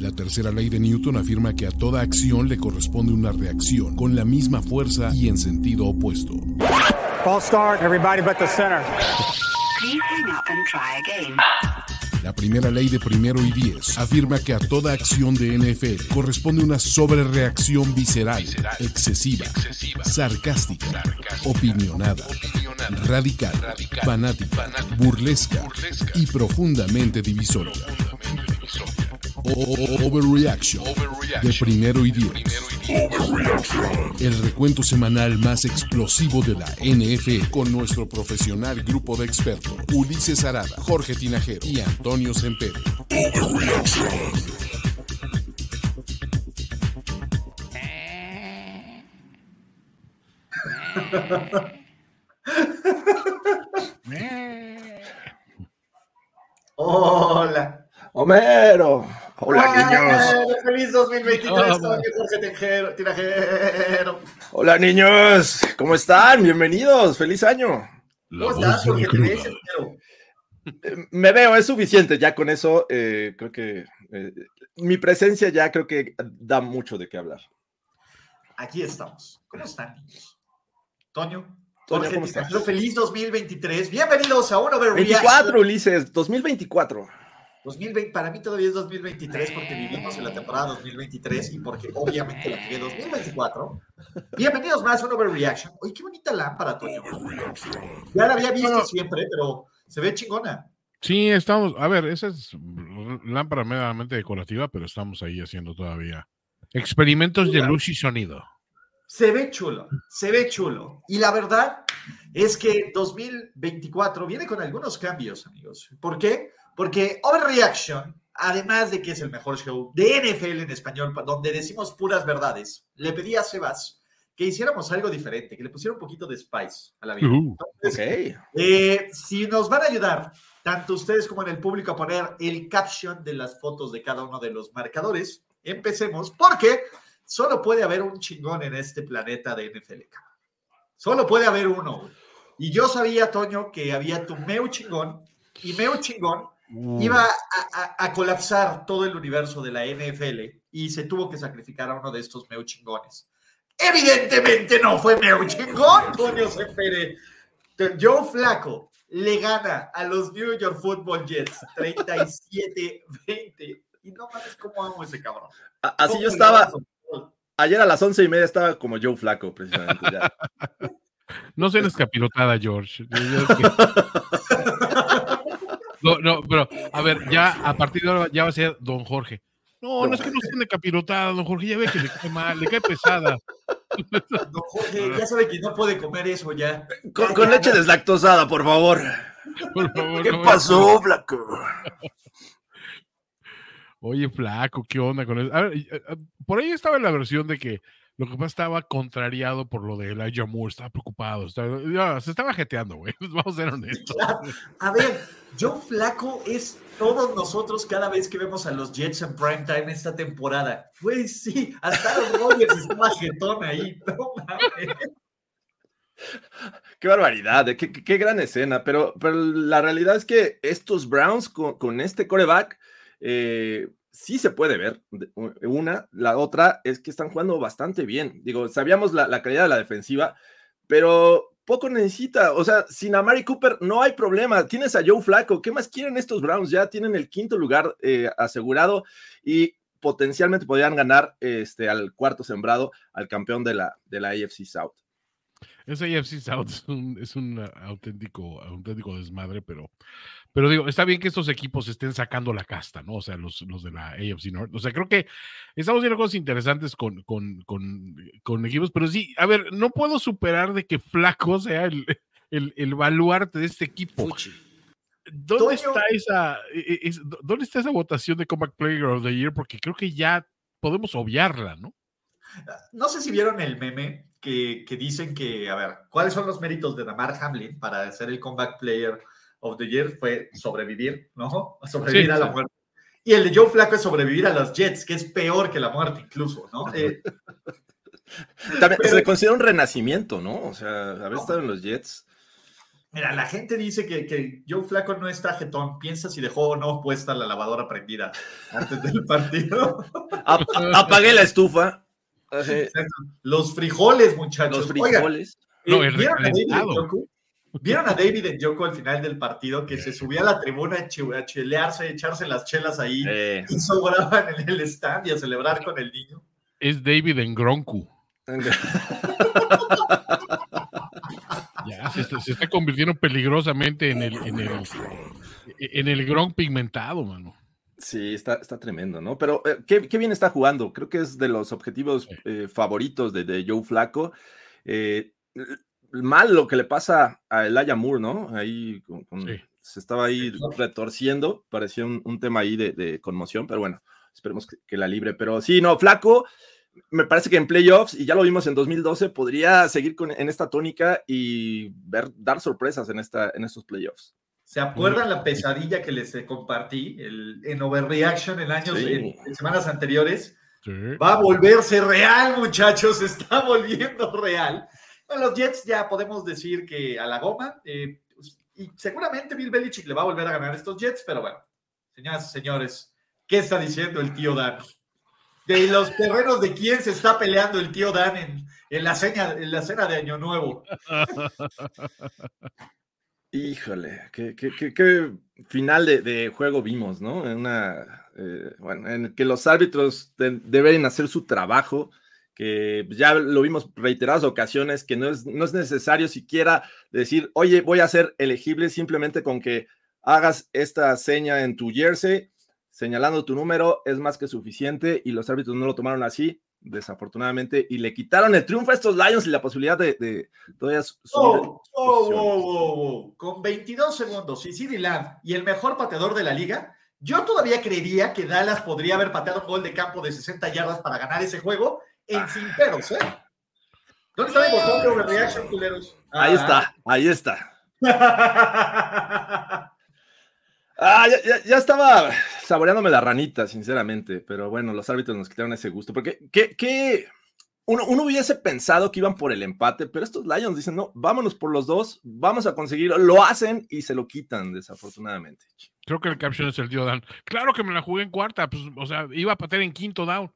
La tercera ley de Newton afirma que a toda acción le corresponde una reacción con la misma fuerza y en sentido opuesto. Start, everybody but the center. La primera ley de primero y diez afirma que a toda acción de NFL corresponde una sobrereacción visceral, excesiva, sarcástica, opinionada, radical, fanática, burlesca y profundamente divisoria. Overreaction de primero y diez. El recuento semanal más explosivo de la NFL con nuestro profesional grupo de expertos Ulises Arada, Jorge Tinajero y Antonio Sempere. Hola. Homero. Hola, niños. ¡Ah, ¡Feliz 2023, Hola. Toño Jorge Tinajero! Tinajero! Hola, niños. ¿Cómo están? Bienvenidos. Feliz año. ¿Cómo estás, Jorge? Eh, Me veo, es suficiente. Ya con eso, eh, creo que eh, mi presencia ya creo que da mucho de qué hablar. Aquí estamos. ¿Cómo están, niños? Toño. Jorge ¿cómo estás? Feliz 2023. Bienvenidos a un Overreaction. 24, Ulises. 2024. 2020, para mí todavía es 2023 porque vivimos en la temporada 2023 y porque obviamente la que 2024. Bienvenidos más a un Overreaction. Oye, qué bonita lámpara, Toño. Ya la había visto Bueno. siempre, pero se ve chingona. Sí, estamos, a ver, esa es lámpara meramente decorativa, pero estamos ahí haciendo todavía experimentos de luz y sonido. Se ve chulo, se ve chulo. Y la verdad es que 2024 viene con algunos cambios, amigos. ¿Por qué? Porque Overreaction, además de que es el mejor show de NFL en español, pa- donde decimos puras verdades, le pedí a Sebas que hiciéramos algo diferente, que le pusiera un poquito de spice a la vida. Uh. Entonces, Ok. eh, si nos van a ayudar, tanto ustedes como en el público, a poner el caption de las fotos de cada uno de los marcadores, empecemos, porque solo puede haber un chingón en este planeta de NFL. cabrón. Solo puede haber uno. Y yo sabía, Toño, que había tu Meu chingón, y Meu chingón Uh. iba a, a- a colapsar todo el universo de la NFL y se tuvo que sacrificar a uno de estos Meu chingones. Evidentemente no fue Meu chingón, coño se espere. Joe Flaco le gana a los New York Football Jets 37-20. Y no mames cómo amo ese cabrón. Así ¿Cómo yo estaba, ayer a las once y media estaba como Joe Flaco, precisamente. ya. No seas capirotada, George. Yo- yo- No, no, pero a ver, ya a partir de ahora ya va a ser don Jorge. No, no es que no esté capirotada, don Jorge, ya ve que le cae mal, le cae pesada. Don Jorge, ya sabe que no puede comer eso ya. Con, con leche deslactosada, por favor. Por favor, ¿Qué no, pasó, Flaco? Oye, flaco, ¿qué onda con eso? A ver, por ahí estaba la versión de que lo que pasa estaba contrariado por lo de Elijah Moore, estaba preocupado, estaba- ya, se estaba jeteando, güey. Vamos a ser honestos. A ver, Joe Flaco es todos nosotros cada vez que vemos a los Jets en primetime esta temporada. Pues sí, hasta los Rodgers estaba jetón ahí. No mames. Qué barbaridad, eh, qué, qué- qué gran escena, pero, pero la realidad es que estos Browns con, con este coreback eh, sí se puede ver. Una, la otra es que están jugando bastante bien. Digo, sabíamos la, la calidad de la defensiva, pero poco necesita. O sea, sin Amari Cooper no hay problema. Tienes a Joe Flaco. ¿Qué más quieren estos Browns? Ya tienen el quinto lugar eh, asegurado y potencialmente podrían ganar este, al cuarto sembrado, al campeón de la, de la AFC South. Ese AFC South es un, es un uh, auténtico, auténtico desmadre, pero, pero digo, está bien que estos equipos estén sacando la casta, ¿no? O sea, los, los de la AFC North. O sea, creo que estamos viendo cosas interesantes con, con, con, con equipos, pero sí, a ver, no puedo superar de que Flaco sea el, el, el baluarte de este equipo. ¿Dónde está esa, e- e- es- dónde está esa votación de Comeback Player of the Year? Porque creo que ya podemos obviarla, ¿no? No sé si vieron el meme que, que dicen que, a ver, ¿cuáles son los méritos de Damar Hamlin para ser el comeback player of the year? Fue sobrevivir, ¿no? Sobrevivir Sí, a la sí. muerte. Y el de Joe Flaco es sobrevivir a los Jets, que es peor que la muerte incluso, ¿no? Eh, También Pero- se considera un renacimiento, ¿no? O sea, haber estado en los Jets. Mira, la gente dice que, que Joe Flaco no está jetón. Piensa si dejó o no puesta la lavadora prendida antes del partido. Ap- apagué la estufa. Exacto. Los frijoles, muchachos. Los Oigan, frijoles. No, eh, el ¿vieron, a. Njoku? ¿Vieron a David Njoku al final del partido que se subía a la tribuna a chelearse, a echarse las chelas ahí Eh, y sobraban en el stand y a celebrar con el niño? Es David en Gronku. Ya se está, se está convirtiendo peligrosamente en el, en el, en el Gronk pigmentado, mano. Sí, está, está tremendo, ¿no? Pero eh, qué, qué bien está jugando. Creo que es de los objetivos eh, favoritos de, de Joe Flaco. Eh, mal lo que le pasa a Elijah Moore, ¿no? Ahí con- con- Sí. se estaba ahí retorciendo. Parecía un, un tema ahí de, de conmoción, pero bueno, esperemos que, que la libre. Pero sí, no, Flaco. Me parece que en playoffs, y ya lo vimos en 2012, podría seguir con, en esta tónica y ver, dar sorpresas en, esta, en estos playoffs. ¿Se acuerdan la pesadilla que les eh, compartí el, en Overreaction en años, Sí. en, en semanas anteriores? Sí. Va a volverse real, muchachos, está volviendo real. Bueno, los Jets ya podemos decir que a la goma, eh, pues, y seguramente Bill Belichick le va a volver a ganar estos Jets, pero bueno, señoras y señores, ¿qué está diciendo el tío Dan? De los terrenos de quién se está peleando el tío Dan en, en la, cena, en la cena de Año Nuevo. Híjole, qué, final de, juego vimos, ¿no? En una, eh, que los árbitros de- deben hacer su trabajo, que ya lo vimos reiteradas ocasiones, que no es, no es necesario siquiera decir, oye, voy a ser elegible simplemente con que hagas esta seña en tu jersey, señalando tu número, es más que suficiente, y los árbitros no lo tomaron así, desafortunadamente, y le quitaron el triunfo a estos Lions y la posibilidad de, de todavía Oh, oh, oh, oh, oh. Con 22 segundos y CD Lamb y el mejor pateador de la liga, yo todavía creería que Dallas podría haber pateado un gol de campo de 60 yardas para ganar ese juego en sin pedos, ¿eh? ¿Dónde está mi botón de overreaction, culeros? Ahí está, ahí está. Ah, ya, ya- ya estaba saboreándome la ranita, sinceramente, pero bueno, los árbitros nos quitaron ese gusto, porque ¿qué, qué? Uno, uno hubiese pensado que iban por el empate, pero estos Lions dicen, no, vámonos por los dos, vamos a conseguirlo, lo hacen y se lo quitan, desafortunadamente. Creo que el caption es el tío Dan. Claro que me la jugué en cuarta, pues, o sea, iba a patear en quinto down.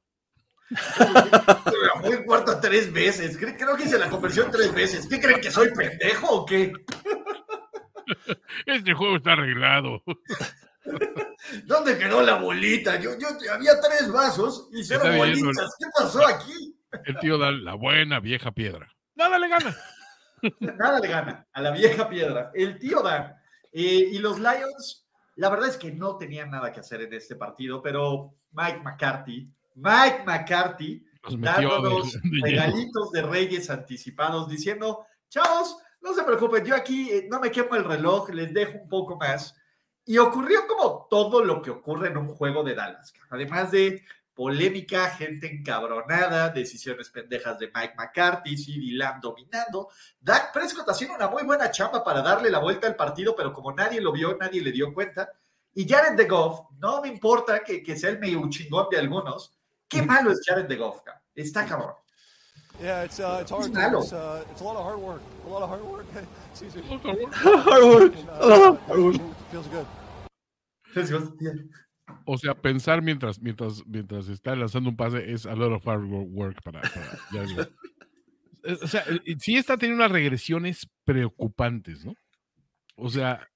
La jugué en cuarta tres veces. Cre- Creo que hice la conversión tres veces. ¿Qué creen que soy pendejo o qué? Este juego está arreglado. ¿Dónde quedó la bolita? Yo, yo había tres vasos y cero bolitas. ¿Qué pasó aquí? El tío Dan, la buena vieja piedra. Nada le gana. Nada le gana a la vieja piedra. El tío Dan. Eh, y los Lions, la verdad es que no tenían nada que hacer en este partido, pero Mike McCarthy, Mike McCarthy, dándonos de- regalitos de reyes anticipados, diciendo, chavos, no se preocupen, yo aquí eh, no me quemo el reloj, les dejo un poco más. Y ocurrió como todo lo que ocurre en un juego de Dallas. Además de polémica, gente encabronada, decisiones pendejas de Mike McCarthy, CD Lamb dominando. Dak Prescott haciendo una muy buena chamba para darle la vuelta al partido, pero como nadie lo vio, nadie le dio cuenta. Y Jared de Goff, no me importa que, que sea el medio chingón de algunos. Qué malo es Jared de Goff. Está cabrón. Yeah, it's uh, it's hard. It's malo. It's, uh, it's a lot of hard work. A lot of hard work. Excuse me. Hardwood, And, uh, hardwood. feels good. O sea, pensar mientras, mientras, mientras está lanzando un pase es a lot of hard wo- work para. para- ya. Eh, O sea, eh, sí está teniendo unas regresiones preocupantes, ¿no? O sea,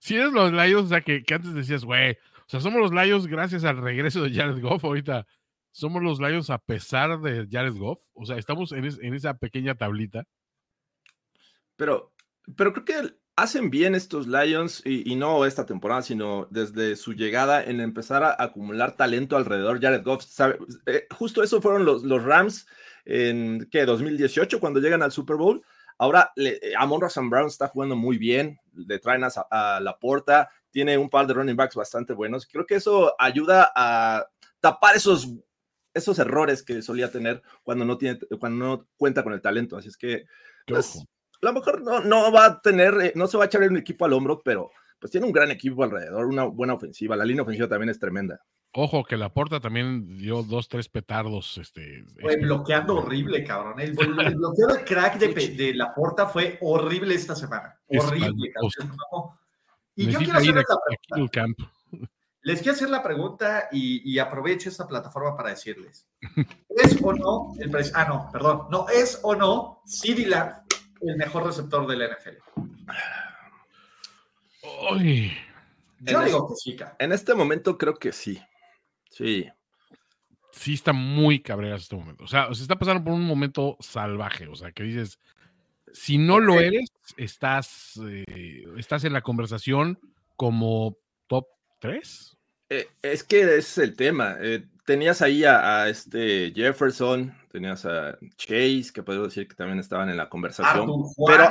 si eres los Lions, o sea, que, que antes decías, güey, o sea, somos los Lions gracias al regreso de Jared Goff, ahorita somos los Lions a pesar de Jared Goff, o sea, estamos en, es- en esa pequeña tablita. Pero, pero creo que hacen bien estos Lions y, y no esta temporada, sino desde su llegada en empezar a acumular talento alrededor Jared Goff. ¿sabe? Eh, justo eso fueron los, los Rams en ¿qué? 2018 cuando llegan al Super Bowl. Ahora le, eh, Amon Ross Brown está jugando muy bien, le traen a, a la puerta, tiene un par de running backs bastante buenos. Creo que eso ayuda a tapar esos, esos errores que solía tener cuando no, tiene, cuando no cuenta con el talento. Así es que Pues, a lo mejor no, no va a tener, eh, no se va a echar un equipo al hombro, pero pues tiene un gran equipo alrededor, una buena ofensiva. La línea ofensiva también es tremenda. Ojo, que la porta también dio dos, tres petardos. Este, Fue bloqueando horrible, cabrón. El, el bloqueo de crack de, de la porta fue horrible esta semana. Es Horrible, cabrón. Y yo quiero hacer la pregunta. Les quiero hacer la pregunta y, y aprovecho esta plataforma para decirles: ¿es o no el Ah, no, perdón. No, ¿es o no Lamb el mejor receptor de la NFL? Yo En digo que sí. En este momento creo que sí. Sí. sí está muy cabreras este momento. O sea, se está pasando por un momento salvaje. O sea, que dices, si no lo eres, estás, eh, estás en la conversación como 3. Eh, es que ese es el tema. Eh, tenías ahí a, a este Jefferson, tenías a Chase, que puedo decir que también estaban en la conversación. Pero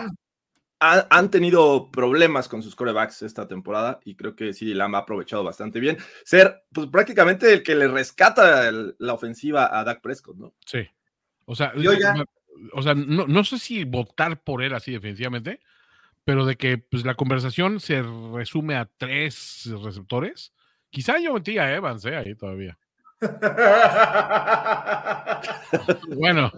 ha- han tenido problemas con sus corebacks esta temporada y creo que sí, Lamb ha aprovechado bastante bien. Ser pues, prácticamente el que le rescata el- la ofensiva a Dak Prescott, ¿no? Sí. O sea, Y oigan- o sea no, no sé si votar por él así definitivamente, pero de que pues, la conversación se resume a tres receptores. Quizá yo metí a Evans eh, ahí todavía. Bueno,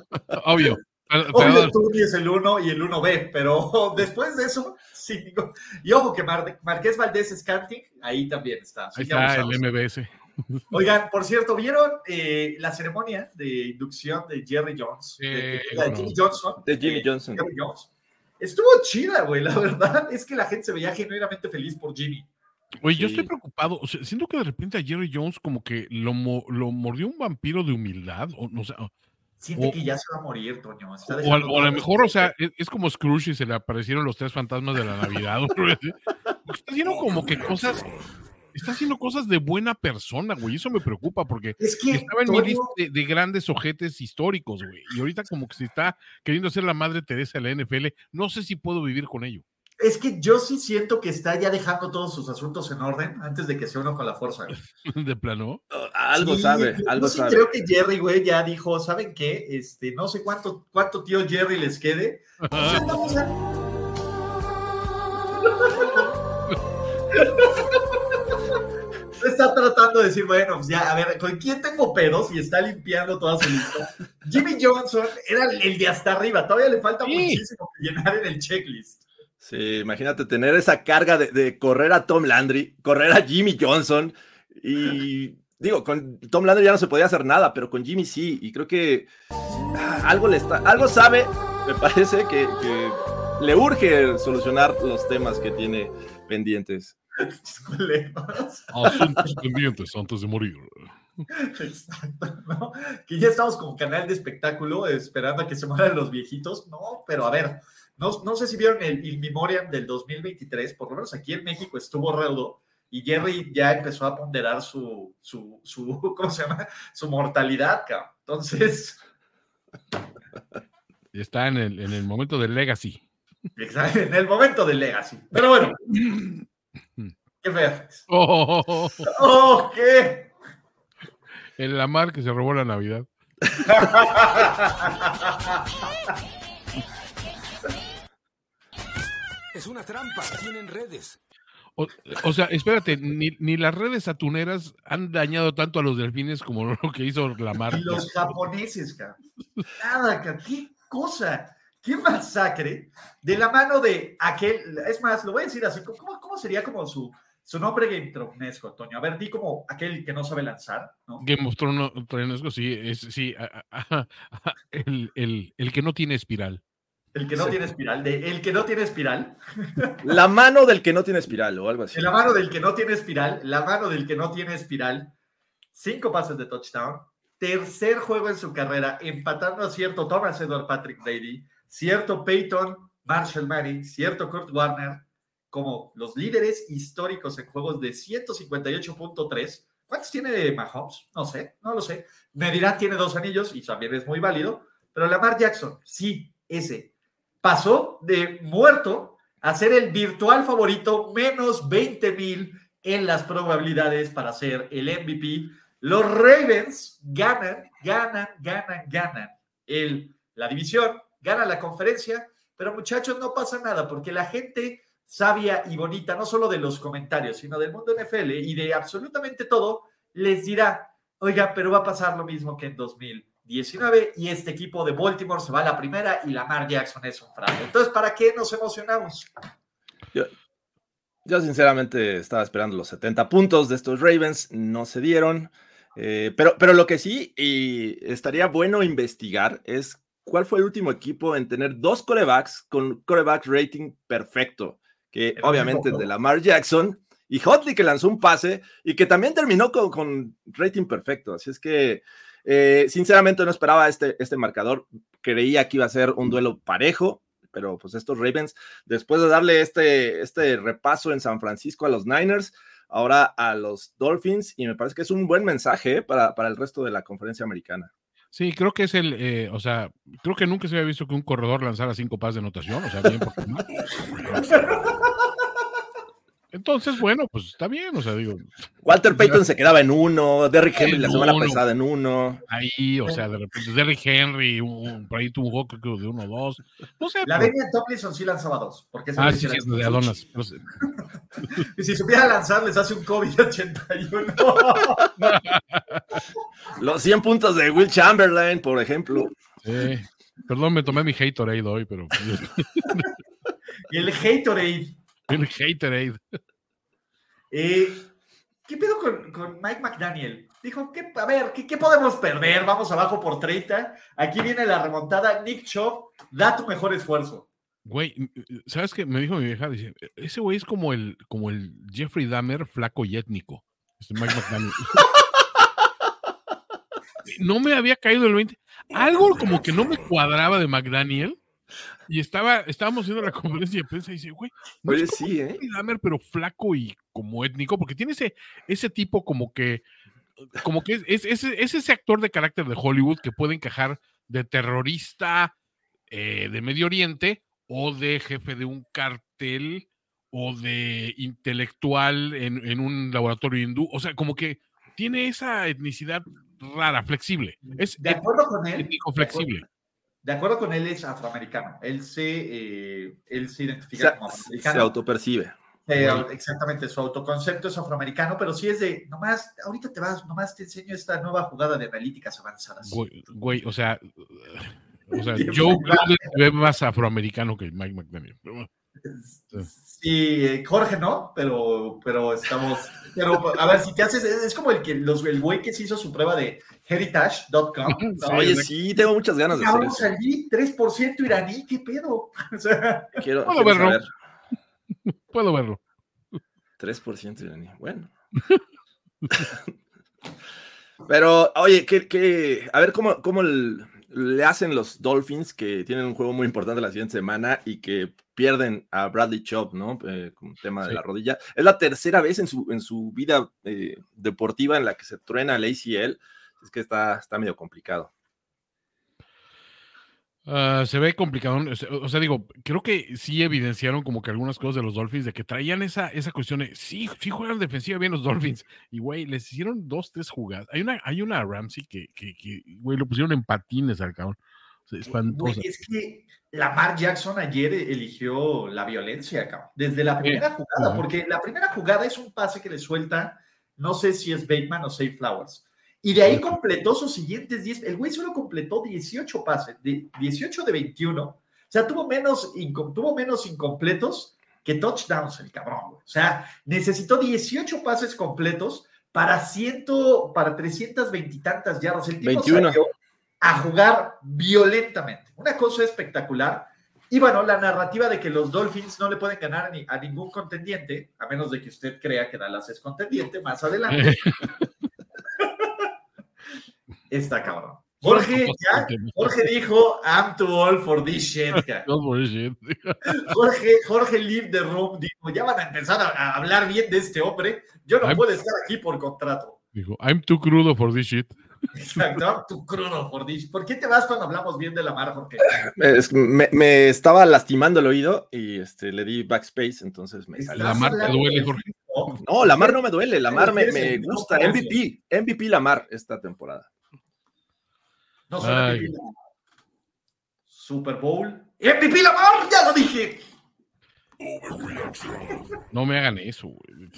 obvio. Pero- Obvio, tú es el 1 y el 1B, pero después de eso, sí. digo- Y ojo que Mar- Marqués Valdés Scanting, ahí también está. ahí está el. MBS. Oigan, por cierto, ¿vieron eh, la ceremonia de inducción de Jerry Jones? Sí, de, de bueno. Jimmy Johnson. De Jimmy eh, Johnson. Jerry Jones. Estuvo chida, güey, la verdad es que la gente se veía genuinamente feliz por Jimmy. Yo Sí. estoy preocupado. o sea, siento que de repente a Jerry Jones como que lo, lo mordió un vampiro de humildad. O, o- Siente O- que ya se va a morir, Toño. está o a, dejando o a lo mejor, o esto. sea, es, es como Scrooge y se le aparecieron los tres fantasmas de la Navidad. Está haciendo como que cosas. Está haciendo cosas de buena persona, güey. Eso me preocupa porque es que estaba en mi Toño- lista de, de grandes ojetes históricos, güey. Y ahorita como que se está queriendo ser la madre Teresa de la NFL. No sé si puedo vivir con ello. Es que yo sí siento que está ya dejando todos sus asuntos en orden antes de que se uno con la fuerza. güey. De plano. Algo Sí, sabe, algo yo sí sabe. creo que Jerry, güey, ya dijo, ¿saben qué? Este, no sé cuánto, cuánto tío Jerry les quede. O sea, vamos a- Está tratando de decir, bueno, pues ya, a ver, ¿con quién tengo pedos? Y está limpiando toda su lista. Jimmy Johnson era el de hasta arriba, todavía le falta Sí. muchísimo que llenar en el checklist. Sí, imagínate tener esa carga de, de correr a Tom Landry, correr a Jimmy Johnson y digo, con Tom Landry ya no se podía hacer nada, pero con Jimmy sí, y creo que ah, algo le está, algo sabe, me parece que, que le urge solucionar los temas que tiene pendientes. Culeros. Asuntos pendientes antes de morir. Exacto, ¿no? Que ya estamos como canal de espectáculo esperando a que se mueran los viejitos. No, pero a ver, no, no sé si vieron el In Memoriam del 2023, por lo menos aquí en México estuvo reudo y Jerry ya empezó a ponderar su, su, su ¿cómo se llama? Su mortalidad, cabrón. Entonces, está en el, en el momento del legacy. exacto, en el momento del Legacy. Pero bueno, qué feo. Oh, oh, oh, oh. ¡Oh, qué! El Lamar que se robó la Navidad. Es una trampa, tienen redes. O, o sea, espérate, ni, ni las redes atuneras han dañado tanto a los delfines como lo que hizo Lamar. Y los japoneses, cabrón. Nada, qué cosa, qué masacre de la mano de aquel. Es más, lo voy a decir así. ¿Cómo, cómo sería como su, su nombre Game Toño? A ver, di como aquel que no sabe lanzar, ¿no? Game of Thrones, Thronesco, sí, es, sí, a- a- a- el, el- el que no tiene espiral. El que no Sí. tiene espiral, de el que no tiene espiral, La mano del que no tiene espiral o algo así. la mano del que no tiene espiral, la mano del que no tiene espiral, cinco pases de touchdown, tercer juego en su carrera, empatando a cierto Thomas Edward Patrick Brady, cierto Peyton Marshall Manning, cierto Kurt Warner, como los líderes históricos en juegos de 158.3. ¿Cuántos tiene Mahomes? No sé, no lo sé. Me tiene dos anillos y también es muy válido, pero Lamar Jackson, sí, ese, pasó de muerto a ser el virtual favorito menos 20 mil en las probabilidades para ser el MVP. Los Ravens ganan, ganan, ganan, ganan el, la división, ganan la conferencia, pero muchachos, no pasa nada porque la gente sabia y bonita, no solo de los comentarios, sino del mundo NFL y de absolutamente todo, les dirá, oiga, pero va a pasar lo mismo que en 2019 y este equipo de Baltimore se va a la primera y Lamar Jackson es un fraude. Entonces, ¿para qué nos emocionamos? Yo, yo sinceramente estaba esperando los 70 puntos de estos Ravens, no se dieron. Eh, pero, pero lo que sí, y estaría bueno investigar, es cuál fue el último equipo en tener dos corebacks con coreback rating perfecto, que obviamente es de Lamar Jackson y Hotley que lanzó un pase y que también terminó con, con rating perfecto. Así es que, eh, sinceramente, no esperaba este, este marcador. Creía que iba a ser un duelo parejo, pero pues estos Ravens, después de darle este, este repaso en San Francisco a los Niners, ahora a los Dolphins, y me parece que es un buen mensaje eh, para, para el resto de la conferencia americana. Sí, creo que es el, eh, o sea, creo que nunca se había visto que un corredor lanzara cinco pases de anotación, o sea, bien por. Entonces, bueno, pues está bien, o sea, digo, Walter Payton se quedaba en uno, Derrick Henry En la semana uno. pasada en uno. ahí, o sea, de repente Derrick Henry, un, por ahí tuvo un juego creo que de uno o dos, no sé. La pero- Tomlinson sí lanzaba dos. Porque ah, sí, sí sí, es de. Adonas. no sé. Y si supiera lanzar, les hace un COVID-81. Los 100 puntos de Will Chamberlain, por ejemplo. Sí. Perdón, me tomé mi Haterade hoy, pero y el Haterade. El Haterade. Eh, ¿Qué pedo con, con Mike McDaniel? Dijo, ¿qué, a ver, ¿qué, qué podemos perder? Vamos abajo por 30. Aquí viene la remontada. Nick Chubb, da tu mejor esfuerzo. Güey, ¿sabes qué? Me dijo mi vieja, dice, ese güey es como el, como el Jeffrey Dahmer flaco y étnico. Este Mike McDaniel. no me había caído el 20. Algo como que no me cuadraba de McDaniel. Y estaba, estábamos haciendo la conferencia de prensa y dice, güey, no Oye, es como sí, ¿eh? Dahmer, pero flaco y como étnico, porque tiene ese, ese tipo como que, como que es, es, es- es ese actor de carácter de Hollywood que puede encajar de terrorista eh, de Medio Oriente o de jefe de un cartel o de intelectual en, en un laboratorio hindú. O sea, como que tiene esa etnicidad rara, flexible. Es De acuerdo con él. étnico de acuerdo- flexible. De acuerdo con él, es afroamericano. Él se, eh, él se Se, identifica como se afroamericano. autopercibe. Eh, exactamente, su autoconcepto es afroamericano, pero sí es de, nomás, ahorita te vas, nomás te enseño esta nueva jugada de analíticas avanzadas. Güey, güey, o sea, o sea, Joe se ve más afroamericano que Mike McDaniel. Sí, eh, Jorge no, pero, pero estamos, pero a ver, si te haces, es como el que, los, el güey que se hizo su prueba de heritage.com. ¿no? Sí, Oye, sí, tengo muchas ganas de hacer eso. salí 3% iraní, ¿qué pedo? O sea, Quiero, Puedo quiero verlo. saber. Puedo verlo. 3% iraní. Bueno. Pero, oye, ¿qué, qué- a ver cómo, cómo el- le hacen los Dolphins que tienen un juego muy importante la siguiente semana y que pierden a Bradley Chubb, ¿no? Eh, con tema de Sí. la rodilla. Es la tercera vez en su, en su vida eh, deportiva en la que se truena el ACL. Es que está, está medio complicado. Ah, se ve complicado. O sea, digo, creo que sí evidenciaron como que algunas cosas de los Dolphins, de que traían esa, esa cuestión de, sí, sí juegan defensiva bien los Dolphins. Y, güey, les hicieron dos, tres jugadas. Hay una, hay una Ramsey que, que, que, güey, lo pusieron en patines al cabrón. Espantosa. güey, es que Lamar Jackson ayer eligió la violencia, cabrón, desde la primera jugada, porque la primera jugada es un pase que le suelta, no sé si es Bateman o Safe Flowers. Y de ahí completó sus siguientes 10. El güey solo completó 18 pases, de 18 de 21. O sea, tuvo menos, tuvo menos incompletos que touchdowns el cabrón. güey. O sea, necesitó 18 pases completos para, ciento, para 320 y tantas yardas. El tipo 21. salió a jugar violentamente. Una cosa espectacular. Y bueno, la narrativa de que los Dolphins no le pueden ganar a ningún contendiente, a menos de que usted crea que Dallas es contendiente más adelante, está cabrón. Jorge, ya, Jorge dijo, I'm too old for this shit. ca". No, por shit. Jorge, Jorge Leave the Room dijo, ya van a empezar a, a hablar bien de este hombre. Yo no I'm- puedo estar aquí por contrato. Dijo, I'm too crudo for this shit. Exacto, I'm too crudo for this. ¿Por qué te vas cuando hablamos bien de la mar, Jorge? Es- me, me estaba lastimando el oído y este, le di backspace, entonces me salió. La mar te duele, Jorge. No, Lamar no me duele, Lamar me, Eres me el gusta. MVP, MVP Lamar esta temporada. No solo. MVP. Super Bowl. MVP Lamar, ya lo dije. No me hagan eso, güey.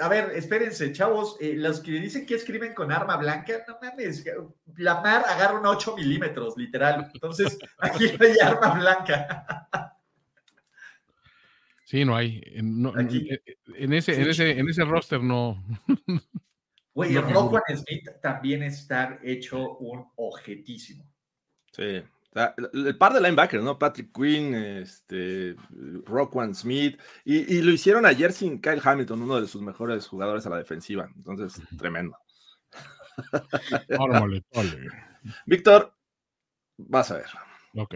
A ver, espérense, chavos, eh, los que dicen que escriben con arma blanca, no mames, la mar agarra un 8 milímetros, literal. Entonces, aquí no hay arma blanca. Sí, no hay. No- en ese, en, ese, en ese roster no. Güey, No, el no, Rockwan Smith también está hecho un objetísimo. Sí. El, par de linebackers, ¿no? Patrick Quinn, este, Rockwan Smith, y, y lo hicieron ayer sin Kyle Hamilton, uno de sus mejores jugadores a la defensiva. Entonces, tremendo. Órale, órale. Víctor, vas a ver. Ok.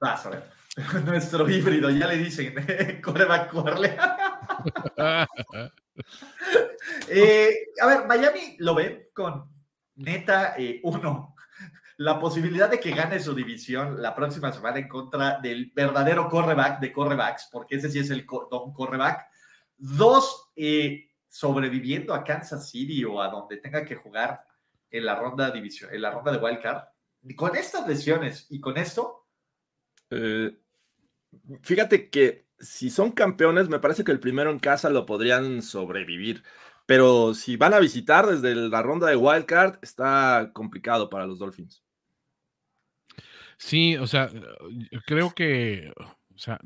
Vas a ver. Nuestro híbrido, ya le dicen, coreback Corle. Eh, a ver, Miami lo ve con neta eh, uno. La posibilidad de que gane su división la próxima semana en contra del verdadero correback de correbacks, porque ese sí es el don correback. Dos, eh, sobreviviendo a Kansas City o a donde tenga que jugar en la ronda división, en la ronda de wildcard. Con estas lesiones y con esto, Eh, fíjate que si son campeones, me parece que el primero en casa lo podrían sobrevivir. Pero si van a visitar desde la ronda de Wildcard, está complicado para los Dolphins. Sí, o sea, creo que, o sea,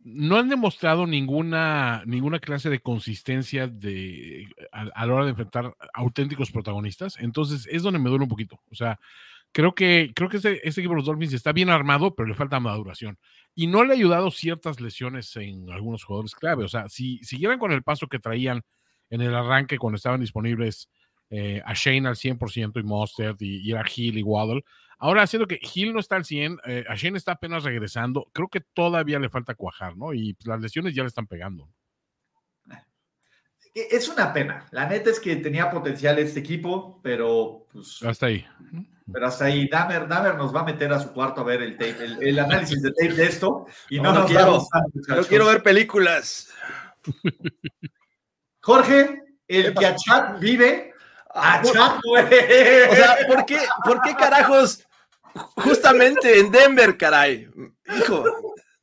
no han demostrado ninguna, ninguna clase de consistencia de, a, la hora de enfrentar auténticos protagonistas. Entonces, es donde me duele un poquito. O sea, creo que, creo que este equipo de los Dolphins está bien armado, pero le falta maduración. Y no le ha ayudado ciertas lesiones en algunos jugadores clave. O sea, si siguieran con el paso que traían en el arranque cuando estaban disponibles eh, a Shane al 100% y Mostert y, y era Hill y Waddle, Ahora, siendo que Hill no está al 100, eh, a Shane está apenas regresando, creo que todavía le falta cuajar, ¿no? Y las lesiones ya le están pegando. E- es una pena. La neta es que tenía potencial este equipo, pero pues Hasta ahí. Pero hasta ahí, Damer, Damer nos va a meter a su cuarto a ver el tape, el, el análisis de tape de esto. Y no, No, no nos quiero. gustar, muchachos. quiero ver películas. Jorge, el que a chat vive, a chat, güey. O sea, ¿por qué, ¿por qué carajos justamente en Denver, caray? Hijo.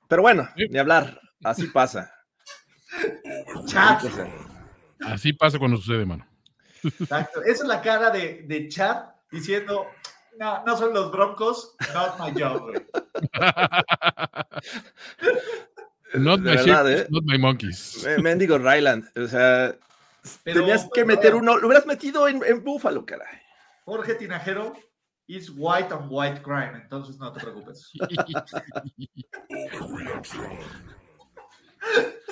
Pero bueno, ni hablar. Así pasa. chat. Así pasa cuando sucede, mano. Exacto. Esa es la cara de, de chat diciendo, no, no son los broncos, not my job, güey. Not my verdad, ¿eh? not my monkeys. Mendigo Ryland. O sea, Pero- tenías que meter uno. Lo hubieras metido en, en Búfalo, caray. Jorge Tinajero is white on white crime, entonces no te preocupes.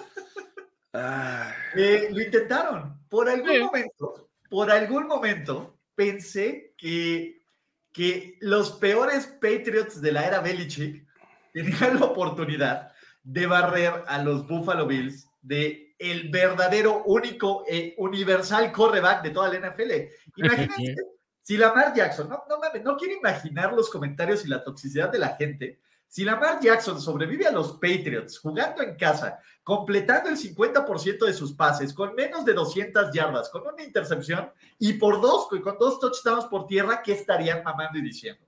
Eh, lo intentaron. Por algún Sí. momento, por algún momento, pensé que, que los peores Patriots de la era Belichick tenían la oportunidad de barrer a los Buffalo Bills de el verdadero, único, e universal correback de toda la NFL. Imagínense si Lamar Jackson, no, no mames, no quiero imaginar los comentarios y la toxicidad de la gente. Si Lamar Jackson sobrevive a los Patriots jugando en casa, completando el 50% de sus pases, con menos de 200 yardas, con una intercepción y por dos, con dos touchdowns por tierra, ¿qué estarían mamando y diciendo?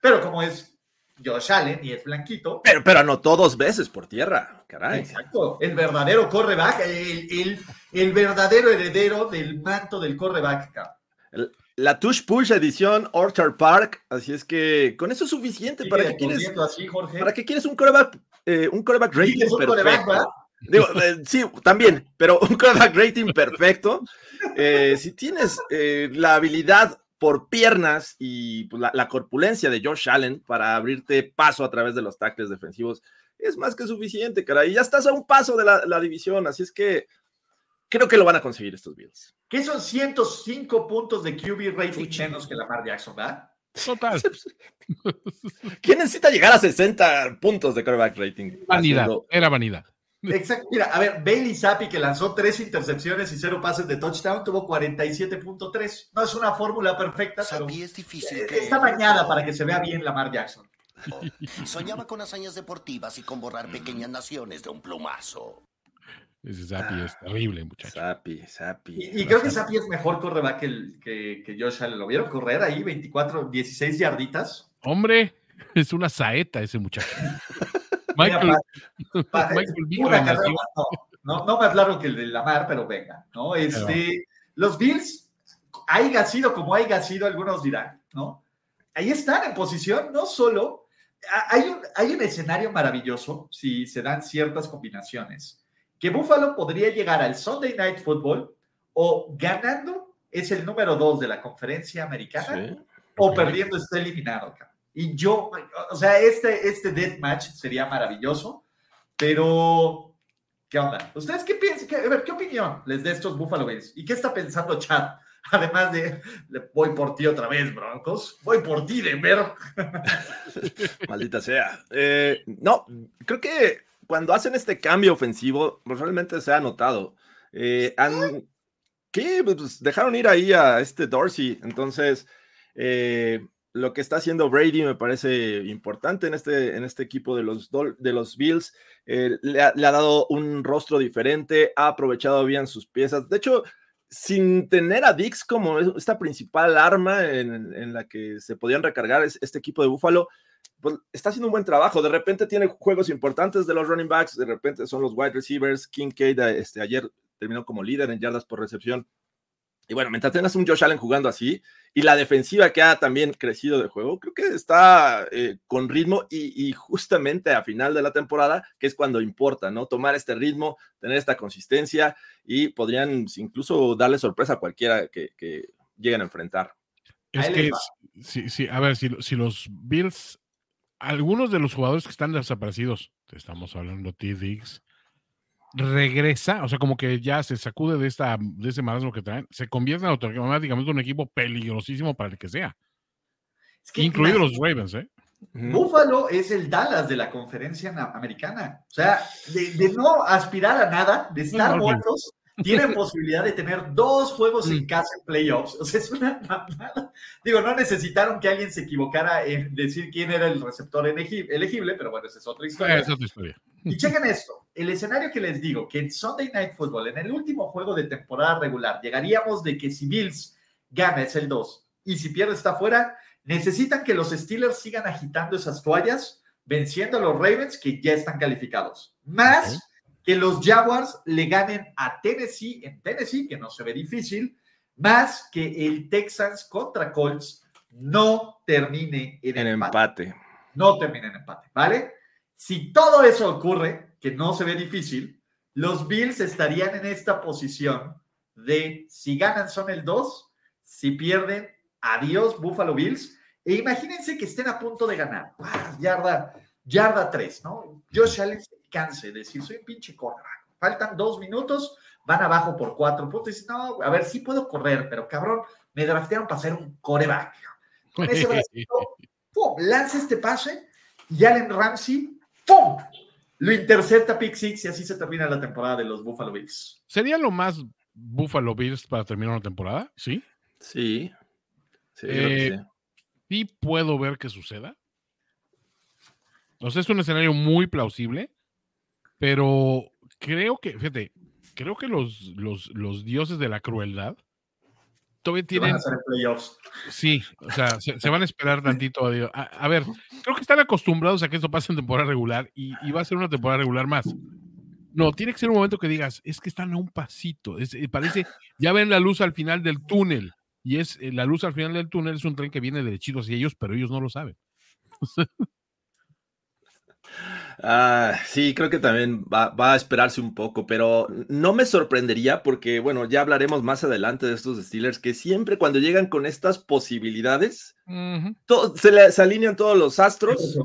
Pero como es Josh Allen y es blanquito, Pero, pero anotó dos veces por tierra, caray. exacto, el verdadero correback, el, el, el verdadero heredero del manto del correback. cabrón. La Tush Push edición Orchard Park. Así es que con eso es suficiente. ¿Para qué quieres, así, para qué quieres un coreback, eh, un coreback rating un perfecto? Digo, eh, sí, también, pero un coreback rating perfecto. eh, si tienes la habilidad por piernas y pues, la, la corpulencia de Josh Allen para abrirte paso a través de los tackles defensivos, es más que suficiente, cara. Y ya estás a un paso de la, la división, así es que creo que lo van a conseguir estos Bills. Que son 105 puntos de QB rating menos que Lamar Jackson, ¿verdad? Total. ¿Quién necesita llegar a 60 puntos de coreback rating? Vanidad. Haciendo- Era vanidad. Exacto. Mira, a ver, Bailey Zappi, que lanzó tres intercepciones y cero pases de touchdown, tuvo 47.3. No es una fórmula perfecta, pero Sapi es difícil que... está bañada para que se vea bien Lamar Jackson. Soñaba con hazañas deportivas y con borrar pequeñas naciones de un plumazo. Ese Zappi es terrible, muchacho. Sapi, Sapi. Y, y creo que Zappi es mejor correback que, el- que, que Josh Allen. ¿Lo vieron correr ahí? 24, 16 yarditas. Hombre, es una saeta ese muchacho. Michael, una carrera, no, no, no más largo que el de Lamar, pero venga, ¿no? Este, los Bills, haya sido como haya sido, algunos dirán, ¿no? Ahí están en posición, no solo, hay un, hay un escenario maravilloso si se dan ciertas combinaciones, que Buffalo podría llegar al Sunday Night Football o ganando es el número dos de la conferencia americana Sí. o perdiendo está eliminado. Y yo, o sea, este, este death match sería maravilloso, pero ¿qué onda? ¿Ustedes qué piensan? ¿Qué, a ver, ¿qué opinión les de estos Buffalo Bills? ¿Y qué está pensando Chad? Además de, voy por ti otra vez, Broncos. Voy por ti, Denver. Maldita sea. Eh, no, creo que cuando hacen este cambio ofensivo, pues realmente se ha notado. Eh, han, que pues, dejaron ir ahí a este Dorsey. Entonces, eh, lo que está haciendo Brady me parece importante en este, en este equipo de los, de los Bills. Eh, le, ha, le ha dado un rostro diferente, ha aprovechado bien sus piezas. De hecho, sin tener a Dix como esta principal arma en, en la que se podían recargar es- este equipo de Buffalo, pues está haciendo un buen trabajo. De repente tiene juegos importantes de los running backs, de repente son los wide receivers. Kincaid este, ayer terminó como líder en yardas por recepción. Y bueno, mientras tengas un Josh Allen jugando así y la defensiva que ha también crecido de juego, creo que está eh, con ritmo y, y justamente a final de la temporada, que es cuando importa, ¿no? Tomar este ritmo, tener esta consistencia y podrían incluso darle sorpresa a cualquiera que, que lleguen a enfrentar. Es que, sí, sí, a ver, si, si los Bills, algunos de los jugadores que están desaparecidos, te estamos hablando T. Diggs, regresa, o sea, como que ya se sacude de, esta, de ese marasmo que traen, se convierte en automáticamente en un equipo peligrosísimo para el que sea, Es que incluidos los Ravens, ¿eh? Buffalo es el Dallas de la conferencia na- americana. O sea, de, de no aspirar a nada, de estar No, no, muertos, tienen posibilidad de tener dos juegos Mm. en casa en playoffs. O sea, es una mamada. Digo, no necesitaron que alguien se equivocara en decir quién era el receptor elegi- elegible, pero bueno, esa es otra historia. Es otra historia. Y chequen esto, el escenario que les digo, que en Sunday Night Football, en el último juego de temporada regular, llegaríamos de que si Bills gana es el 2 y si pierde está fuera, necesitan que los Steelers sigan agitando esas toallas, venciendo a los Ravens que ya están calificados. Más que los Jaguars le ganen a Tennessee en Tennessee, que no se ve difícil, más que el Texans contra Colts no termine en, En empate empate. no termina en empate, ¿vale? Si todo eso ocurre, que no se ve difícil, los Bills estarían en esta posición de si ganan son el 2, si pierden, adiós Buffalo Bills. E imagínense que estén a punto de ganar. Ah, yarda, yarda 3, ¿no? Josh Allen se canse de decir, soy un pinche quarterback. Faltan dos minutos, van abajo por cuatro puntos. Y dicen, no, a ver, sí puedo correr, pero cabrón, me draftearon para ser un coreback. Con ese bracito, ¡pum! lanza este pase y Allen Ramsey, ¡pum! Lo intercepta Pick Six y así se termina la temporada de los Buffalo Bills. ¿Sería lo más Buffalo Bills para terminar una temporada? Sí. Sí. Sí, yo creo que Eh, sí. Sí puedo ver que suceda. O sea, es un escenario muy plausible, pero creo que, fíjate, creo que los, los, los dioses de la crueldad todavía Que van tienen a hacer playoffs. Sí, o sea, se, se van a esperar tantito. A, a ver, creo que están acostumbrados a que esto pase en temporada regular y, y va a ser una temporada regular más. No, tiene que ser un momento que digas, es que están a un pasito. es- eh, parece, ya ven la luz al final del túnel. Y es eh, la luz al final del túnel es un tren que viene derechito hacia ellos, pero ellos no lo saben. Ah, sí, creo que también va, va a esperarse un poco, pero no me sorprendería porque, bueno, ya hablaremos más adelante de estos Steelers que siempre cuando llegan con estas posibilidades, todo- se, le, se alinean todos los astros.